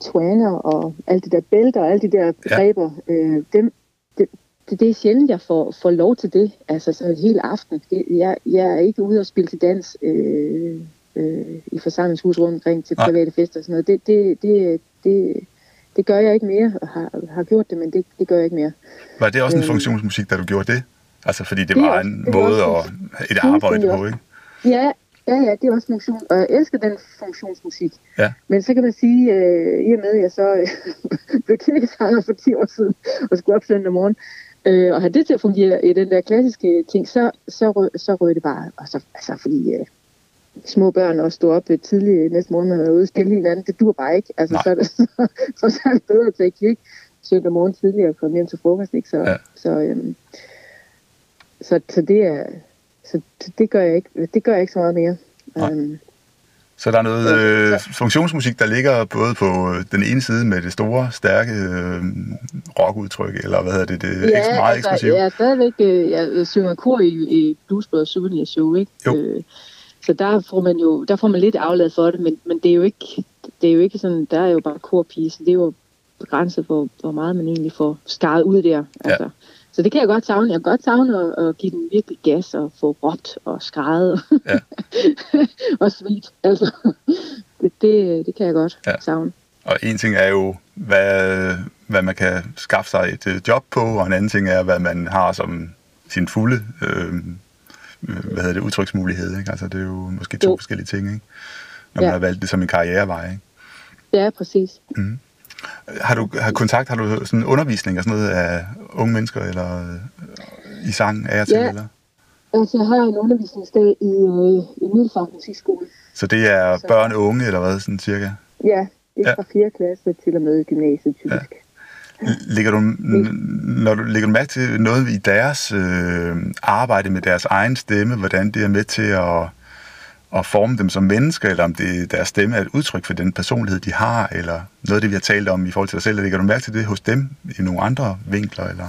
twanger og alle de der bælter og alle de der begreber, ja. øh, dem, det, det, det er sjældent, jeg får, får lov til det, altså sådan en hel aften. Det, jeg, jeg er ikke ude og spille til dans øh, øh, i forsamlingshus rundt omkring til private Nej. fester og sådan noget. Det, det, det, det, det gør jeg ikke mere, og har, har gjort det, men det, det gør jeg ikke mere. Var det også en øh, funktionsmusik, da du gjorde det? Altså, fordi det, det var en det måde at et arbejde på, ikke? Ja, ja, ja, det er også funktion, og jeg elsker den funktionsmusik. Ja. Men så kan man sige, øh, i og med, at jeg så øh, blev kirkesanger for 10 år siden, og skulle op søndag morgen, øh, og have det til at fungere i den der klassiske ting, så, så, røg, så røg det bare. Og så, altså, fordi øh, små børn og stå op tidligt næste morgen, man er ude og spille hinanden, det dur bare ikke. Altså, så er det, så, så, så er det bedre at tage kirke søndag morgen tidligere og komme hjem til frokost. Ikke? Så, ja. så, øhm, så, så, det er, så det gør jeg ikke, det gør jeg ikke så meget mere. Um, så der er noget øh, funktionsmusik, der ligger både på den ene side med det store, stærke øh, rockudtryk, eller hvad hedder det, det ja, er meget altså, eksplosivt. Ja, stadigvæk, øh, jeg synger kor i, i Blues Brothers Souvenir Show, ikke? Jo. Øh, så der får man jo der får man lidt aflad for det, men, men det er jo ikke det er jo ikke sådan, der er jo bare korpige, så det er jo begrænset hvor, hvor meget man egentlig får skaret ud der. Altså. Ja. Så det kan jeg godt savne. Jeg kan godt savne at, at give den virkelig gas og få råbt og skrejet ja. og svedt. Altså, det, det, det kan jeg godt ja. savne. Og en ting er jo, hvad, hvad man kan skaffe sig et øh, job på, og en anden ting er, hvad man har som sin fulde øh, hvad hedder det, udtryksmulighed. Ikke? Altså, det er jo måske to jo. forskellige ting, ikke? når ja. man har valgt det som en karrierevej. Ikke? Ja, præcis. Mm. Har du har kontakt, har du sådan undervisning og sådan noget af unge mennesker, eller øh, i sang af jer til, ja. eller? Altså, jeg har en undervisningsdag i, øh, i Middelfart Musikskole. Så det er så. børn og unge, eller hvad, sådan cirka? Ja, det er fra 4. klasse til og med gymnasiet, typisk. Ja. Ligger du, når du lægger du mærke til noget i deres øh, arbejde med deres egen stemme, hvordan det er med til at, at forme dem som mennesker, eller om det, deres stemme er et udtryk for den personlighed, de har, eller noget af det, vi har talt om i forhold til dig selv, lægger du mærke til det hos dem i nogle andre vinkler, eller?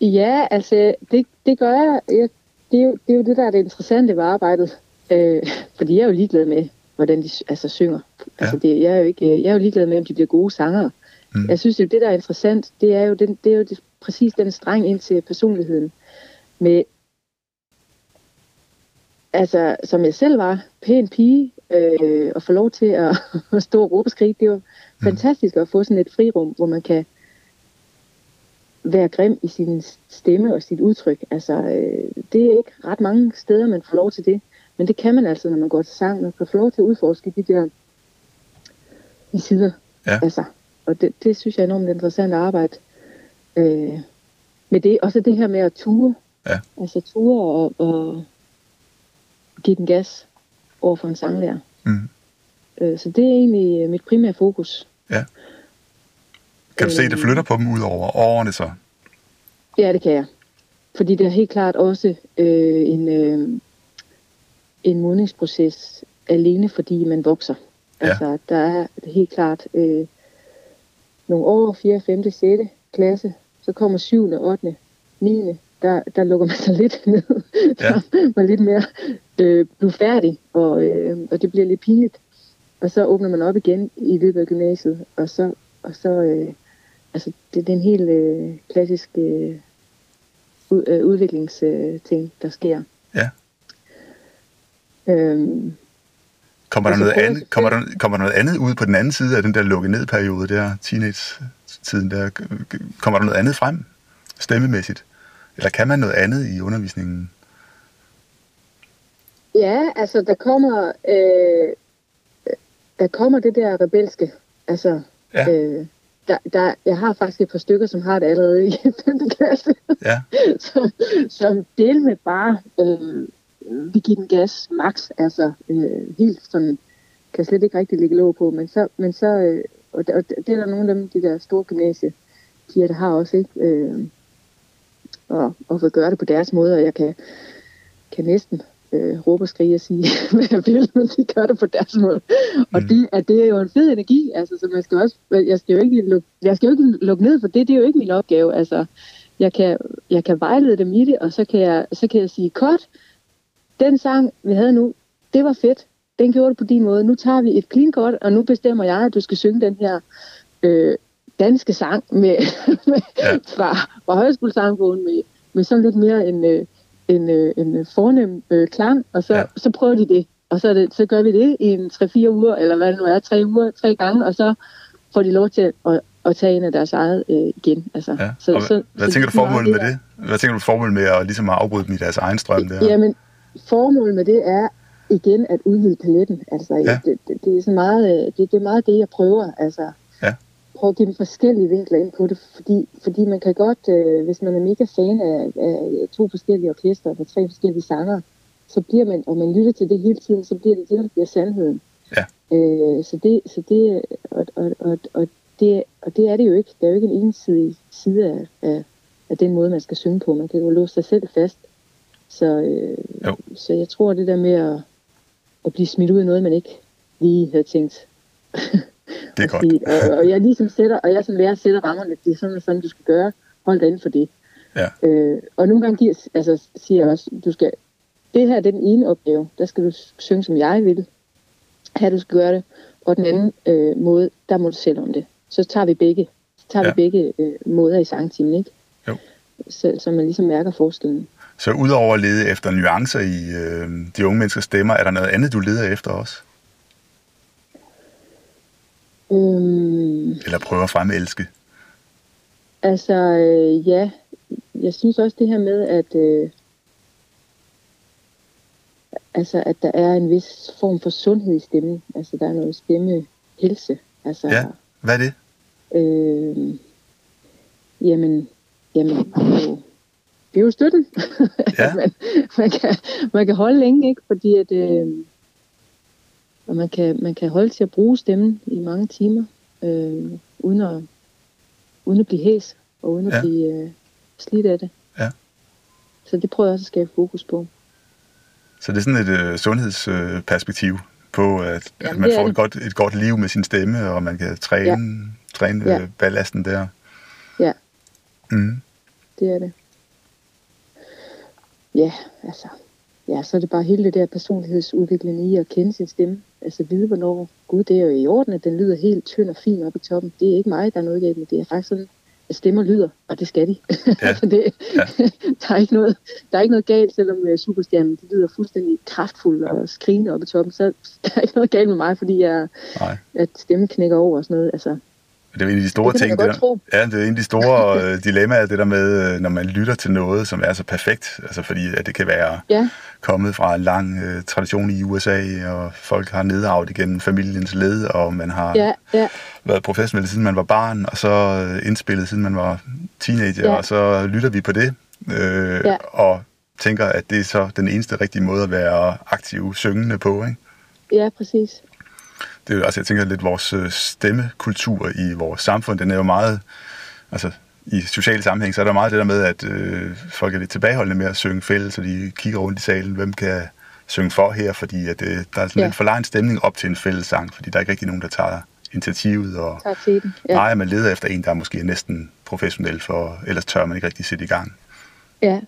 Ja, altså, det, det gør jeg. jeg det, er jo, det er jo det, der er det interessante ved arbejdet. Øh, fordi jeg er jo ligeglad med, hvordan de altså, synger. Ja. Altså, det, jeg, er jo ikke, jeg er jo ligeglad med, om de bliver gode sangere. Mm. Jeg synes, det, det, der er interessant, det er jo, den, det er jo det, præcis den streng ind til personligheden. Med, altså, som jeg selv var, pæn pige, øh, og få lov til at, at stå og råbe og skrige, det jo mm. fantastisk at få sådan et frirum, hvor man kan være grim i sin stemme og sit udtryk. Altså, øh, det er ikke ret mange steder, man får lov til det. Men det kan man altså, når man går til sang. Man kan få lov til at udforske de der de sider. Ja. Altså, og det, det synes jeg er enormt interessant at arbejde, øh, med det. Også det her med at ture. Ja. Altså ture og, og give den gas over for en sanglærer. Mm. Øh, så det er egentlig mit primære fokus. Kan du se, det Øh. flytter på dem ud over årene så? Ja, det kan jeg. Fordi det er helt klart også øh, en, øh, en modningsproces alene, fordi man vokser. Ja. Altså, der er helt klart øh, nogle år, 4., 5., 6. klasse, så kommer 7., 8., 9., der, der lukker man sig lidt ned. Ja. Der man lidt mere øh, blufærdig, og, øh, og det bliver lidt pinligt. Og så åbner man op igen i løbet af gymnasiet, og så, og så øh, altså, det, det er en helt øh, klassisk øh, ud, øh, udviklingsting, der sker. Ja. Øhm, Kommer der, Altså, noget andet, kommer, der, kommer der noget andet ud på den anden side af den der lukket ned periode der, teenage-tiden der? Kommer der noget andet frem, stemmemæssigt? Eller kan man noget andet i undervisningen? Ja, altså der kommer, øh, der kommer det der rebelske. Altså, Ja. øh, der, der, jeg har faktisk et par stykker, som har det allerede i 5. klasse, Ja, som, som del med bare øh, vi giver den gas max, altså øh, helt sådan, kan slet ikke rigtig lægge låg på, men så, men så øh, og, og det er der nogle af dem, de der store gymnasie, de der har også, ikke? Øh, og, og vil gøre det på deres måde, og jeg kan, kan næsten øh, råbe og skrige og sige, hvad jeg vil, men de gør det på deres måde. Og Mm. det, er, det er jo en fed energi, altså, så man skal også, jeg skal jo ikke lukke, jeg skal jo ikke lukke ned for det, det er jo ikke min opgave, altså, jeg kan, jeg kan vejlede dem i det, og så kan jeg, så kan jeg sige, kort, den sang, vi havde nu, det var fedt, den gjorde du på din måde, nu tager vi et clean cut, og nu bestemmer jeg, at du skal synge den her øh, danske sang med, med Ja. fra, fra højskolesangbogen med, med sådan lidt mere en, øh, en, øh, en øh, fornem øh, klang, og så, Ja. så prøver de det. Og så, det, så gør vi det i en 3-4 uger, eller hvad det nu er, 3 uger, tre gange, og så får de lov til at, at tage en af deres eget øh, igen. Altså, ja. så, Og hvad, hvad tænker du det er formålet med det? Hvad tænker du formålet med at, ligesom at afbryde dem i deres egen strøm der? Jamen, formålet med det er igen at udvide paletten. Altså, Ja. det, det, det, er så meget, øh, det, det er meget det, jeg prøver. Altså. Prøve at give dem forskellige vinkler ind på det, fordi, fordi man kan godt, øh, hvis man er mega fan af, af to forskellige orkester med tre forskellige sanger, så bliver man, og man lytter til det hele tiden, så bliver det det, der bliver sandheden. Ja. Øh, så det, så det, og, og, og, og, det, og det er det jo ikke. Der er jo ikke en ensidig side af, af, af den måde, man skal synge på. Man kan jo låse sig selv fast. Så, øh, Jo. så jeg tror, det der med at, at blive smidt ud af noget, man ikke lige havde tænkt. Det er godt. sige, og, og jeg ligesom sætter, og jeg som lærer sætter rammerne, det er sådan sådan, du skal gøre. Hold dig inden for det. Ja. Øh, og nogle gange giver, altså, siger jeg også, du skal, det her det er den ene opgave, der skal du synge, som jeg vil have, du skal gøre det. Og den anden øh, måde, der må du selv om det. Så tager vi begge, så tager Ja. vi begge øh, måder i sangtimen, ikke? Jo. Så, så man ligesom mærker forskellen. Så udover at lede efter nuancer i øh, de unge menneskers stemmer, er der noget andet, du leder efter også? Øhm, Eller prøver at fremelske? Altså, øh, ja. Jeg synes også det her med, at, øh, altså, at der er en vis form for sundhed i stemmen. Altså, der er noget stemmehelse. Altså, Ja. Hvad er det? øh, jamen, jamen, jo, det er jo støtten. Ja. man, man, kan, man kan holde længe, ikke? Fordi at, øh, og man kan, man kan holde til at bruge stemmen i mange timer, øh, uden, at, uden at blive hæs, og uden at Ja. ja. blive øh, slidt af det. Ja. Så det prøver jeg også at skabe fokus på. Så det er sådan et øh, sundhedsperspektiv på, at, at Jamen, man får et godt, et godt liv med sin stemme, og man kan træne, ja. træne Ja. øh, ballasten der. Ja. Mm. Det er det. Ja, altså. Ja, så er det bare hele det der personlighedsudvikling i at kende sin stemme. Altså vide, hvornår, gud, det er jo i orden, at den lyder helt tynd og fin oppe i toppen. Det er ikke mig, der er noget galt med det. er faktisk sådan, at stemmer lyder, og det skal de. Ja. altså det, Ja. der, er ikke noget, der er ikke noget galt, selvom uh, superstjernen de lyder fuldstændig kraftfuld og skrigende oppe i toppen. Så der er ikke noget galt med mig, fordi jeg, Nej. at stemmen knækker over og sådan noget. Altså, Det er en af de store Det ting. Det der, tro. ja, det er en af de store øh, dilemmaer, det der med, øh, når man lytter til noget, som er så perfekt. Altså fordi, at det kan være ja, kommet fra en lang øh, tradition i USA, og folk har nedarvet igennem familiens led, og man har ja, ja, været professionel siden man var barn, og så øh, indspillet siden man var teenager, Ja. og så lytter vi på det, øh, Ja. og tænker, at det er så den eneste rigtige måde at være aktiv syngende på. Ikke? Ja, præcis. Det er, altså, jeg tænker lidt, vores øh, stemmekultur i vores samfund, den er jo meget, altså i social sammenhæng, så er der meget det der med, at øh, folk er lidt tilbageholdende med at synge fælles, så de kigger rundt i salen, hvem kan synge for her, fordi at, øh, der er sådan Ja. lidt for lang stemning op til en fælles sang, fordi der er ikke rigtig nogen, der tager initiativet, og Tak til den. ja. Ja. nej, man leder efter en, der er måske næsten professionel, for ellers tør man ikke rigtig sætte i gang. ja.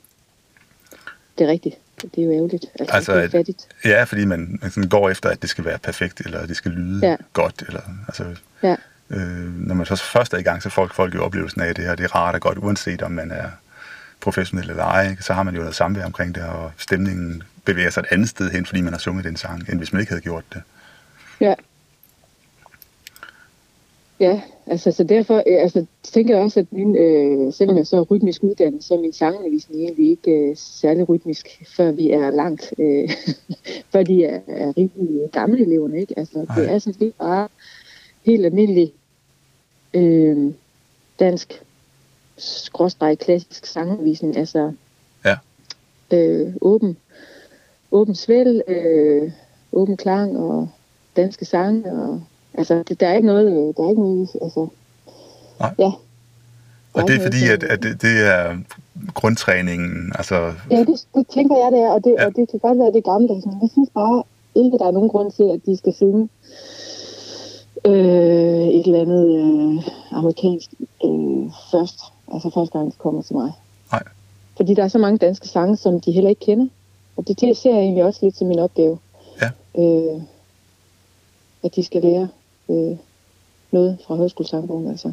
Det er rigtigt. Det er jo ærgerligt. Altså, Altså, det er at- fattigt. Ja, fordi man, man sådan går efter, at det skal være perfekt, eller at det skal lyde Ja. godt, eller altså... Ja. Øh, når man så først er i gang, så får folk jo oplevelsen af, at det her det er rart og godt, uanset om man er professionel eller ej. ikke? Så har man jo noget samvær omkring det, og stemningen bevæger sig et andet sted hen, fordi man har sunget den sang, end hvis man ikke havde gjort det. Ja. Ja, altså så derfor øh, altså, tænker jeg også, at min, øh, selvom jeg så er rytmisk uddannet, så er min sangundervisning egentlig ikke øh, særlig rytmisk, før vi er langt, øh, før de er, er rigtig gamle eleverne, ikke? Altså, Nej. det er sådan lidt bare helt almindelig øh, dansk skråstreg klassisk sangundervisning, altså Ja. øh, åben, åben svæl, øh, åben klang og danske sange og Altså, det, der er ikke noget, øh, der er ikke noget, altså... Nej. Ja. Og det er fordi, at, at det, det er grundtræningen, altså... Ja, det, det tænker jeg, det er, og det, Ja. og det kan godt være det gamle, men jeg synes bare ikke, der er nogen grund til, at de skal synge øh, et eller andet øh, amerikansk øh, først, altså første gang, de kommer til mig. Nej. Fordi der er så mange danske sange, som de heller ikke kender, og det, det ser jeg egentlig også lidt som min opgave. Ja. Øh, at de skal lære øh, noget fra højskolesangbogen, altså.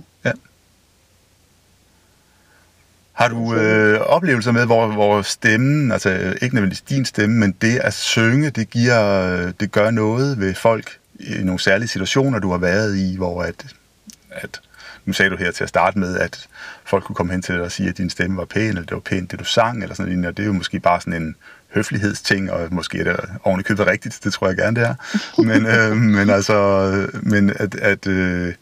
Har du øh, oplevelser med, hvor, hvor stemmen, altså ikke nødvendigvis din stemme, men det at synge, det, giver, det gør noget ved folk i nogle særlige situationer, du har været i, hvor at, at nu sagde du her til at starte med, at folk kunne komme hen til dig og sige, at din stemme var pæn, eller det var pænt, det du sang, eller sådan noget, og det er jo måske bare sådan en høflighedsting, og måske er det oven købet rigtigt, det tror jeg gerne, det er. Men, øh, men altså, men at, at øh,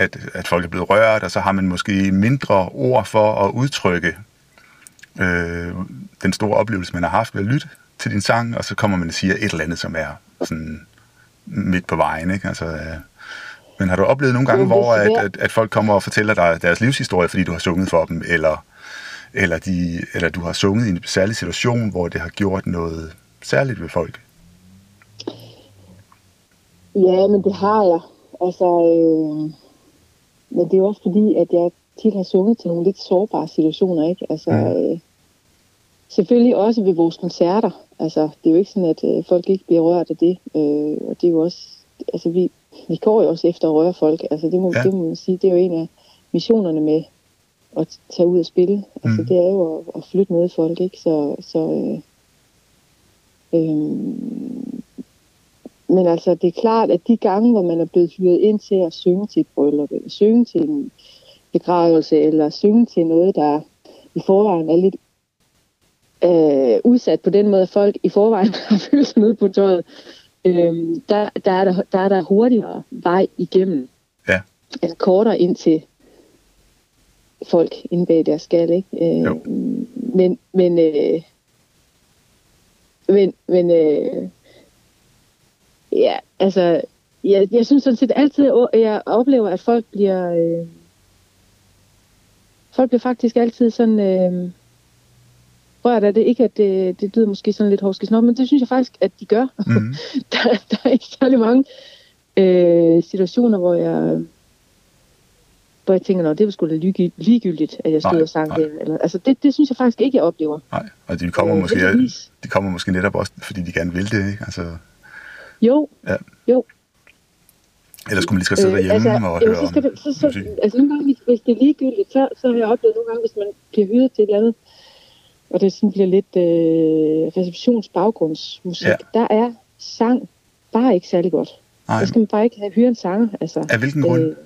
at, at folk er blevet rørt, og så har man måske mindre ord for at udtrykke øh, den store oplevelse, man har haft ved at lytte til din sang, og så kommer man og siger et eller andet, som er sådan midt på vejen. Ikke? Altså, øh, men har du oplevet nogle gange, hvor at, at, at folk kommer og fortæller dig deres livshistorie, fordi du har sunget for dem, eller, eller, de, eller du har sunget i en særlig situation, hvor det har gjort noget særligt ved folk? Ja, men det har jeg. Altså, øh, men det er jo også fordi, at jeg tit har sunget til nogle lidt sårbare situationer, ikke? Altså, Mm. øh, selvfølgelig også ved vores koncerter. Altså, det er jo ikke sådan, at øh, folk ikke bliver rørt af det. Øh, og det er jo også, altså vi, vi går jo også efter at røre folk. Altså, det må, Ja. ja. det må man sige, det er jo en af missionerne med at tage ud og spille. Altså, Mm. det er jo at, at flytte noget i folk, ikke? Så, så øh, øh, men altså, det er klart, at de gange, hvor man er blevet hyret ind til at synge til et bryllup, eller synge til en begravelse, eller synge til noget, der i forvejen er lidt øh, udsat på den måde, at folk i forvejen har følt sig nede på tøjet, øh, der, der, er der, der er der hurtigere vej igennem. Ja. Eller kortere ind til folk inde bag deres skal, ikke? Øh, Jo. men, men, øh, men, men øh, Ja, altså, jeg, jeg synes sådan set altid, at jeg oplever, at folk bliver... Øh, folk bliver faktisk altid sådan øh, rørt af det. Ikke at det, det lyder måske sådan lidt hovskesnop, men det synes jeg faktisk, at de gør. Mm. der, der er ikke særlig mange øh, situationer, hvor jeg hvor jeg tænker, det var sgu da ligegyldigt, at jeg stod Nej, og sang nej. det. Eller, altså, det, det synes jeg faktisk ikke, jeg oplever. Nej, og de kommer, Øh, måske, heldigvis. de kommer måske netop også, fordi de gerne vil det, ikke? Altså, Jo, Ja. jo. Eller skulle man lige skal sidde derhjemme altså, og høre så skal om det, så, så, musik? altså nogle gange, hvis, hvis det er ligegyldigt, så, så har jeg oplevet nogle gange, hvis man bliver hyret til et eller andet, og det sådan bliver lidt øh, receptionsbaggrundsmusik, Ja. ja. der er sang bare ikke særlig godt. Nej, Der skal man bare ikke have hyre en sanger. Altså, af hvilken grund? øh,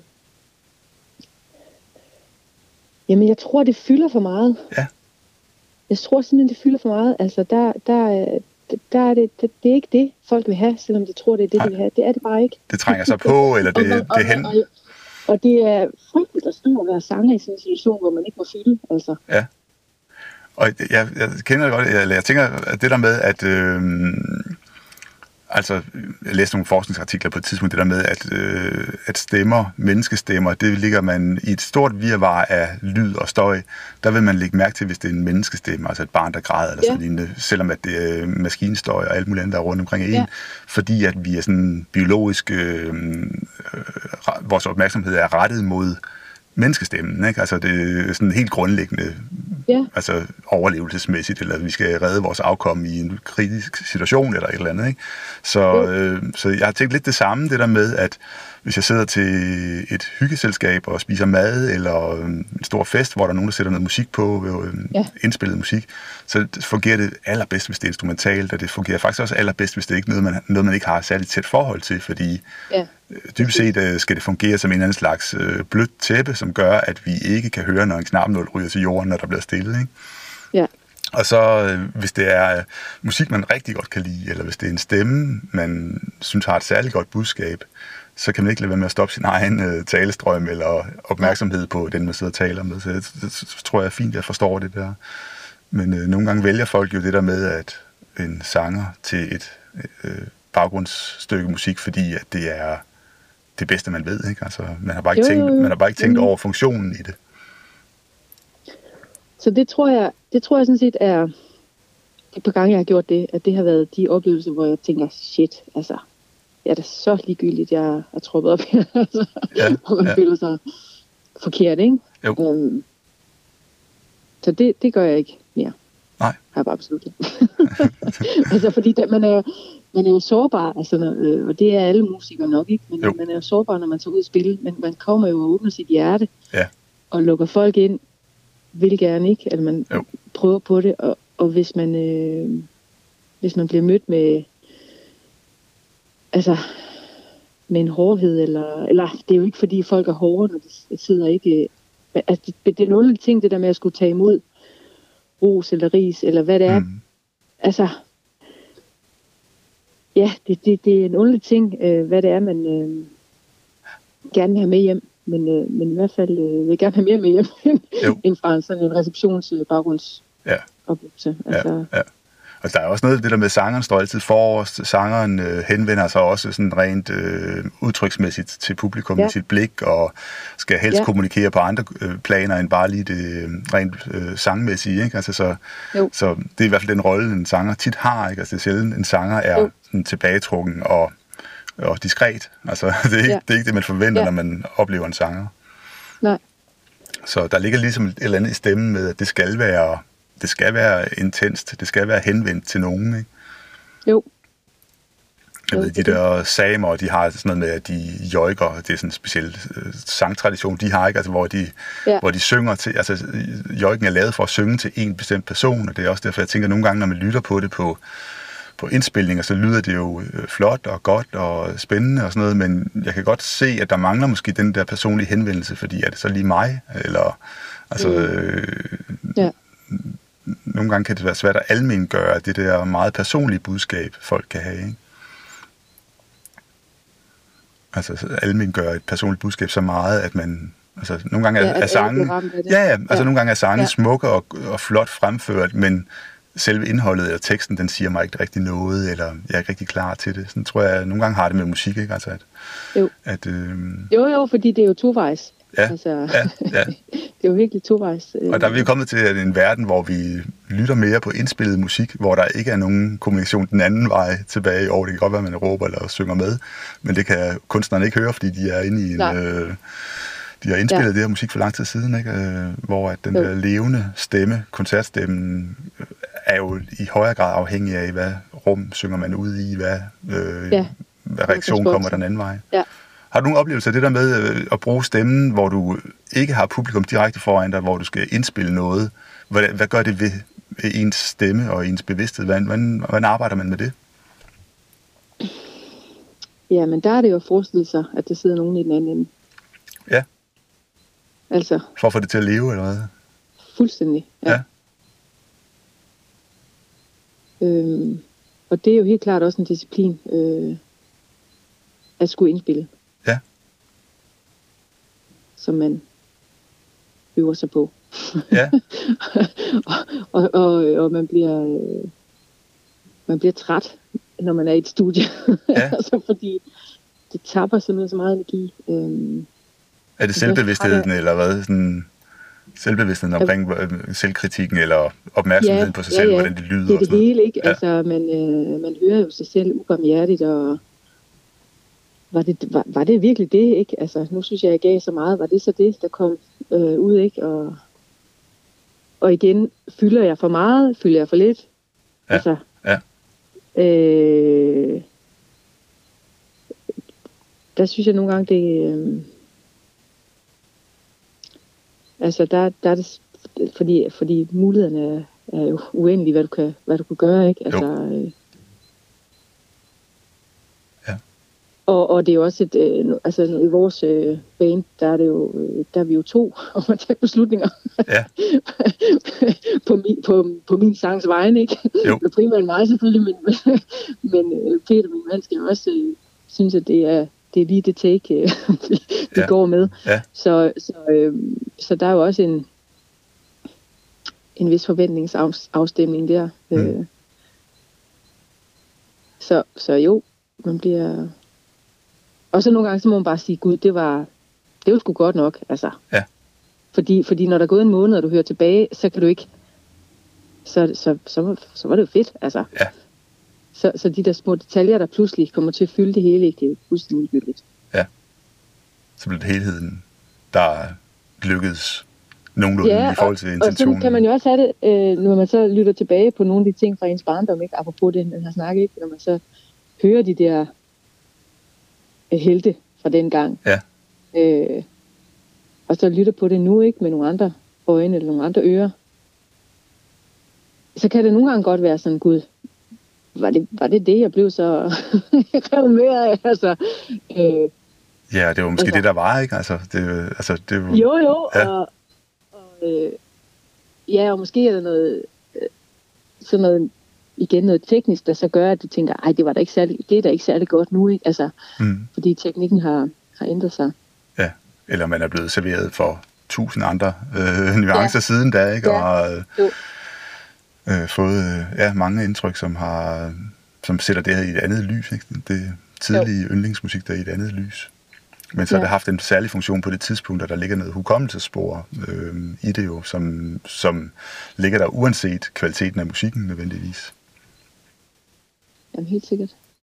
jamen, jeg tror, det fylder for meget. Ja. Jeg tror simpelthen, det fylder for meget. Altså, der, der, er- der er det, det, det er ikke det, folk vil have, selvom de tror, det er det, Nej. de vil have. Det er det bare ikke. Det trænger sig på, eller det, Og- og- det er hen? og- Og det er frygteligt at stå og være sanger i sådan en situation, hvor man ikke må fylde. Altså. Ja. Og jeg, jeg kender det godt, jeg, jeg tænker at det der med, at øh, altså, jeg læste nogle forskningsartikler på et tidspunkt, det der med, at, øh, at stemmer, menneskestemmer, det ligger man i et stort virvar af lyd og støj. Der vil man lægge mærke til, hvis det er en menneskestemme, altså et barn, der græder eller ja. sådan lignende, selvom at det er maskinstøj og alt muligt andet, der er rundt omkring en, ja. fordi at vi er sådan biologisk, øh, øh, vores opmærksomhed er rettet mod menneskestemmen. Ikke? Altså det er sådan helt grundlæggende ja. altså overlevelsesmæssigt, eller vi skal redde vores afkom i en kritisk situation eller et eller andet. Ikke? Så, øh, så jeg har tænkt lidt det samme, det der med, at hvis jeg sidder til et hyggeselskab og spiser mad, eller en stor fest, hvor der er nogen, der sætter noget musik på, øh, ja. indspillet musik, så fungerer det allerbedst, hvis det er instrumentalt, og det fungerer faktisk også allerbedst, hvis det er ikke noget, man, noget, man ikke har særligt tæt forhold til, fordi ja. Øh, dybest set øh, skal det fungere som en eller anden slags blødt tæppe, som gør, at vi ikke kan høre, når en knapnål ryger til jorden, når der bliver stille. Ikke? Ja. Og så hvis det er musik, man rigtig godt kan lide, eller hvis det er en stemme, man synes har et særligt godt budskab, så kan man ikke lade være med at stoppe sin egen øh, talestrøm eller opmærksomhed på den, man sidder og taler med. Så det, det, det tror jeg er fint, at jeg forstår det der. Men øh, nogle gange vælger folk jo det der med, at en sanger til et øh, baggrundsstykke musik, fordi at det er det bedste, man ved. Ikke? Altså, man har bare ikke, jo, tænkt, man har bare ikke tænkt over funktionen i det. Så det tror jeg, det tror jeg sådan set er et par gange, jeg har gjort det, at det har været de oplevelser, hvor jeg tænker, shit, altså, det er da så ligegyldigt, jeg er troppet op her. altså, ja, og man ja. føler sig forkert, ikke? Jo. Um, så det, det gør jeg ikke mere. Nej. Har jeg bare besluttet. altså, fordi da, man, er, man er jo sårbar, altså, øh, og det er alle musikere nok, ikke? Men jo. man er jo sårbar, når man tager ud og spille, men man kommer jo og åbner sit hjerte, ja. og lukker folk ind, vil gerne, ikke? Eller man jo. prøver på det, og, og hvis man... Øh, hvis man bliver mødt med altså, med en hårdhed, eller, eller det er jo ikke fordi folk er hårde, når de sidder ikke... Altså, det, det er nogle ting, det der med at skulle tage imod ros eller ris, eller hvad det er. Mm. Altså, ja, det, det, det er en underlig ting, øh, hvad det er, man øh, gerne vil have med hjem. Men, øh, men i hvert fald øh, vil gerne have mere med hjem, end fra sådan en receptionsbaggrunds ja. oplevelse. Altså, ja, ja. Og der er også noget det der med, sangeren står altid forrest. Sangeren øh, henvender sig også sådan rent øh, udtryksmæssigt til publikum ja. med sit blik, og skal helst ja. kommunikere på andre øh, planer end bare lige det øh, rent øh, sangmæssige. Ikke? Altså, så, så det er i hvert fald den rolle, en sanger tit har. Ikke? Altså, det er sjældent, en sanger er sådan, tilbagetrukken og, og diskret. Altså, det, er ikke, ja. det er ikke det, man forventer, ja. når man oplever en sanger. Nej. Så der ligger ligesom et eller andet i stemmen med, at det skal være det skal være intenst, det skal være henvendt til nogen, ikke? Jo. Jeg ved, de der samer, de har sådan noget med, at de jøjker, det er sådan en speciel øh, sangtradition, de har ikke, altså hvor de, ja. hvor de synger til, altså jøjken er lavet for at synge til en bestemt person, og det er også derfor, jeg tænker nogle gange, når man lytter på det på, på indspilninger, så lyder det jo øh, flot og godt og spændende og sådan noget, men jeg kan godt se, at der mangler måske den der personlige henvendelse, fordi er det så lige mig, eller altså... Mm. Øh, ja nogle gange kan det være svært at almengøre det der meget personlige budskab, folk kan have. Ikke? Altså almengøre et personligt budskab så meget, at man... Altså, nogle gange er, ja, er sangen... Ja, ja, altså ja. nogle gange er sangen ja. smukke og, og flot fremført, men selve indholdet eller teksten, den siger mig ikke rigtig noget, eller jeg er ikke rigtig klar til det. Sådan tror jeg, at nogle gange har det med musik, ikke? Altså, at, jo. At, øh... jo, jo, fordi det er jo tovejs. Ja, altså, ja, ja. det er jo virkelig tovejs. Øh. Og der er vi kommet til en verden, hvor vi lytter mere på indspillet musik, hvor der ikke er nogen kommunikation den anden vej tilbage. Og det kan godt være, at man råber eller synger med, men det kan kunstnerne ikke høre, fordi de er inde i en... Øh, de har indspillet ja. det her musik for lang tid siden, ikke? Øh, hvor at den jo. der levende stemme, koncertstemmen, øh, er jo i højere grad afhængig af, hvad rum synger man ud i, hvad, øh, ja. hvad reaktion kommer den anden vej. Ja. Har du nogen oplevelse af det der med øh, at bruge stemmen, hvor du ikke har publikum direkte foran dig, hvor du skal indspille noget? Hvad, hvad gør det ved ens stemme og ens bevidsthed? Hvordan, hvordan, hvordan arbejder man med det? Ja, men der er det jo at forestille sig, at der sidder nogen i den anden ende. Ja. Altså. For at få det til at leve, eller hvad? Fuldstændig, ja. ja. Øhm, og det er jo helt klart også en disciplin øh, at skulle indspille. Som man øver sig på. Ja. og, og, og, og man bliver øh, man bliver træt, når man er i et studie. Ja. altså fordi det tapper simpelthen så meget energi. Øhm, Er det selvbevidstheden, eller hvad? Sådan, selvbevidstheden omkring øh, selvkritikken, eller opmærksomheden på sig selv, hvordan det lyder Det er og det sådan noget? hele, ikke? Ja. Altså, man, øh, man hører jo sig selv ubarmhjertigt, og var det, var, var det virkelig det, ikke? Altså, nu synes jeg, jeg gav så meget. Var det så det, der kom øh, ud, ikke? Og, og igen, fylder jeg for meget? Fylder jeg for lidt? Ja, Altså, ja. Øh, der synes jeg nogle gange, det... Øh, altså, der, der er det... Fordi, fordi mulighederne er, er jo uendelige, hvad du kan, hvad du kan gøre, ikke? Altså, øh, Ja. Og, og det er jo også et, øh, altså i vores øh, band, der er det jo, øh, der er vi jo to om at tage beslutninger Ja. på, min, på, på min sangs vegne, ikke? Jo. Eller primært mig selvfølgelig, men, men øh, Peter, min mand, skal jo også øh, synes, at det er, det er lige det take, øh, vi, vi Ja. går med. Ja. Så, så, øh, så der er jo også en, en vis forventningsafstemning der. Mm. Øh, så, så jo, man bliver... Og så nogle gange, så må man bare sige, gud, det var, det var sgu godt nok, altså. Ja. Fordi, fordi når der er gået en måned, og du hører tilbage, så kan du ikke... Så, så, så, så var det jo fedt, altså. Ja. Så, så de der små detaljer, der pludselig kommer til at fylde det hele, ikke? det er fuldstændig ligegyldigt. Så bliver det helheden, der lykkedes nogenlunde Ja, i forhold til Og intentionen. så kan man jo også have det, øh, når man så lytter tilbage på nogle af de ting fra ens barndom, ikke? apropos det, man har snakket, ikke? når man så hører de der helte fra den gang. Ja. Øh, og så lytter på det nu, ikke med nogle andre øjne eller nogle andre ører. Så kan det nogle gange godt være sådan, gud, var det var det, det jeg blev så revet med af? Altså, øh, Ja, det var måske Altså- det, der var, ikke? Altså, det, altså, det var, Jo, jo, Ja. ja. og, og øh, ja, og måske er der noget, øh, sådan noget, igen noget teknisk, der så gør, at du tænker, ej, det var da ikke særlig, det er da ikke særlig godt nu, ikke? Altså, Mm, fordi teknikken har, har ændret sig. ja. Eller man er blevet serveret for tusind andre øh, nuancer ja. siden da, ikke? Ja. Og øh, Jo. øh, fået øh, ja, mange indtryk, som har som sætter det her i et andet lys, ikke? Det tidlige yndlingsmusik, der er i et andet lys. Men så har Ja. det haft en særlig funktion på det tidspunkt, at der ligger noget hukommelsespor øh, i det jo, som, som ligger der uanset kvaliteten af musikken nødvendigvis. Jamen, helt sikkert.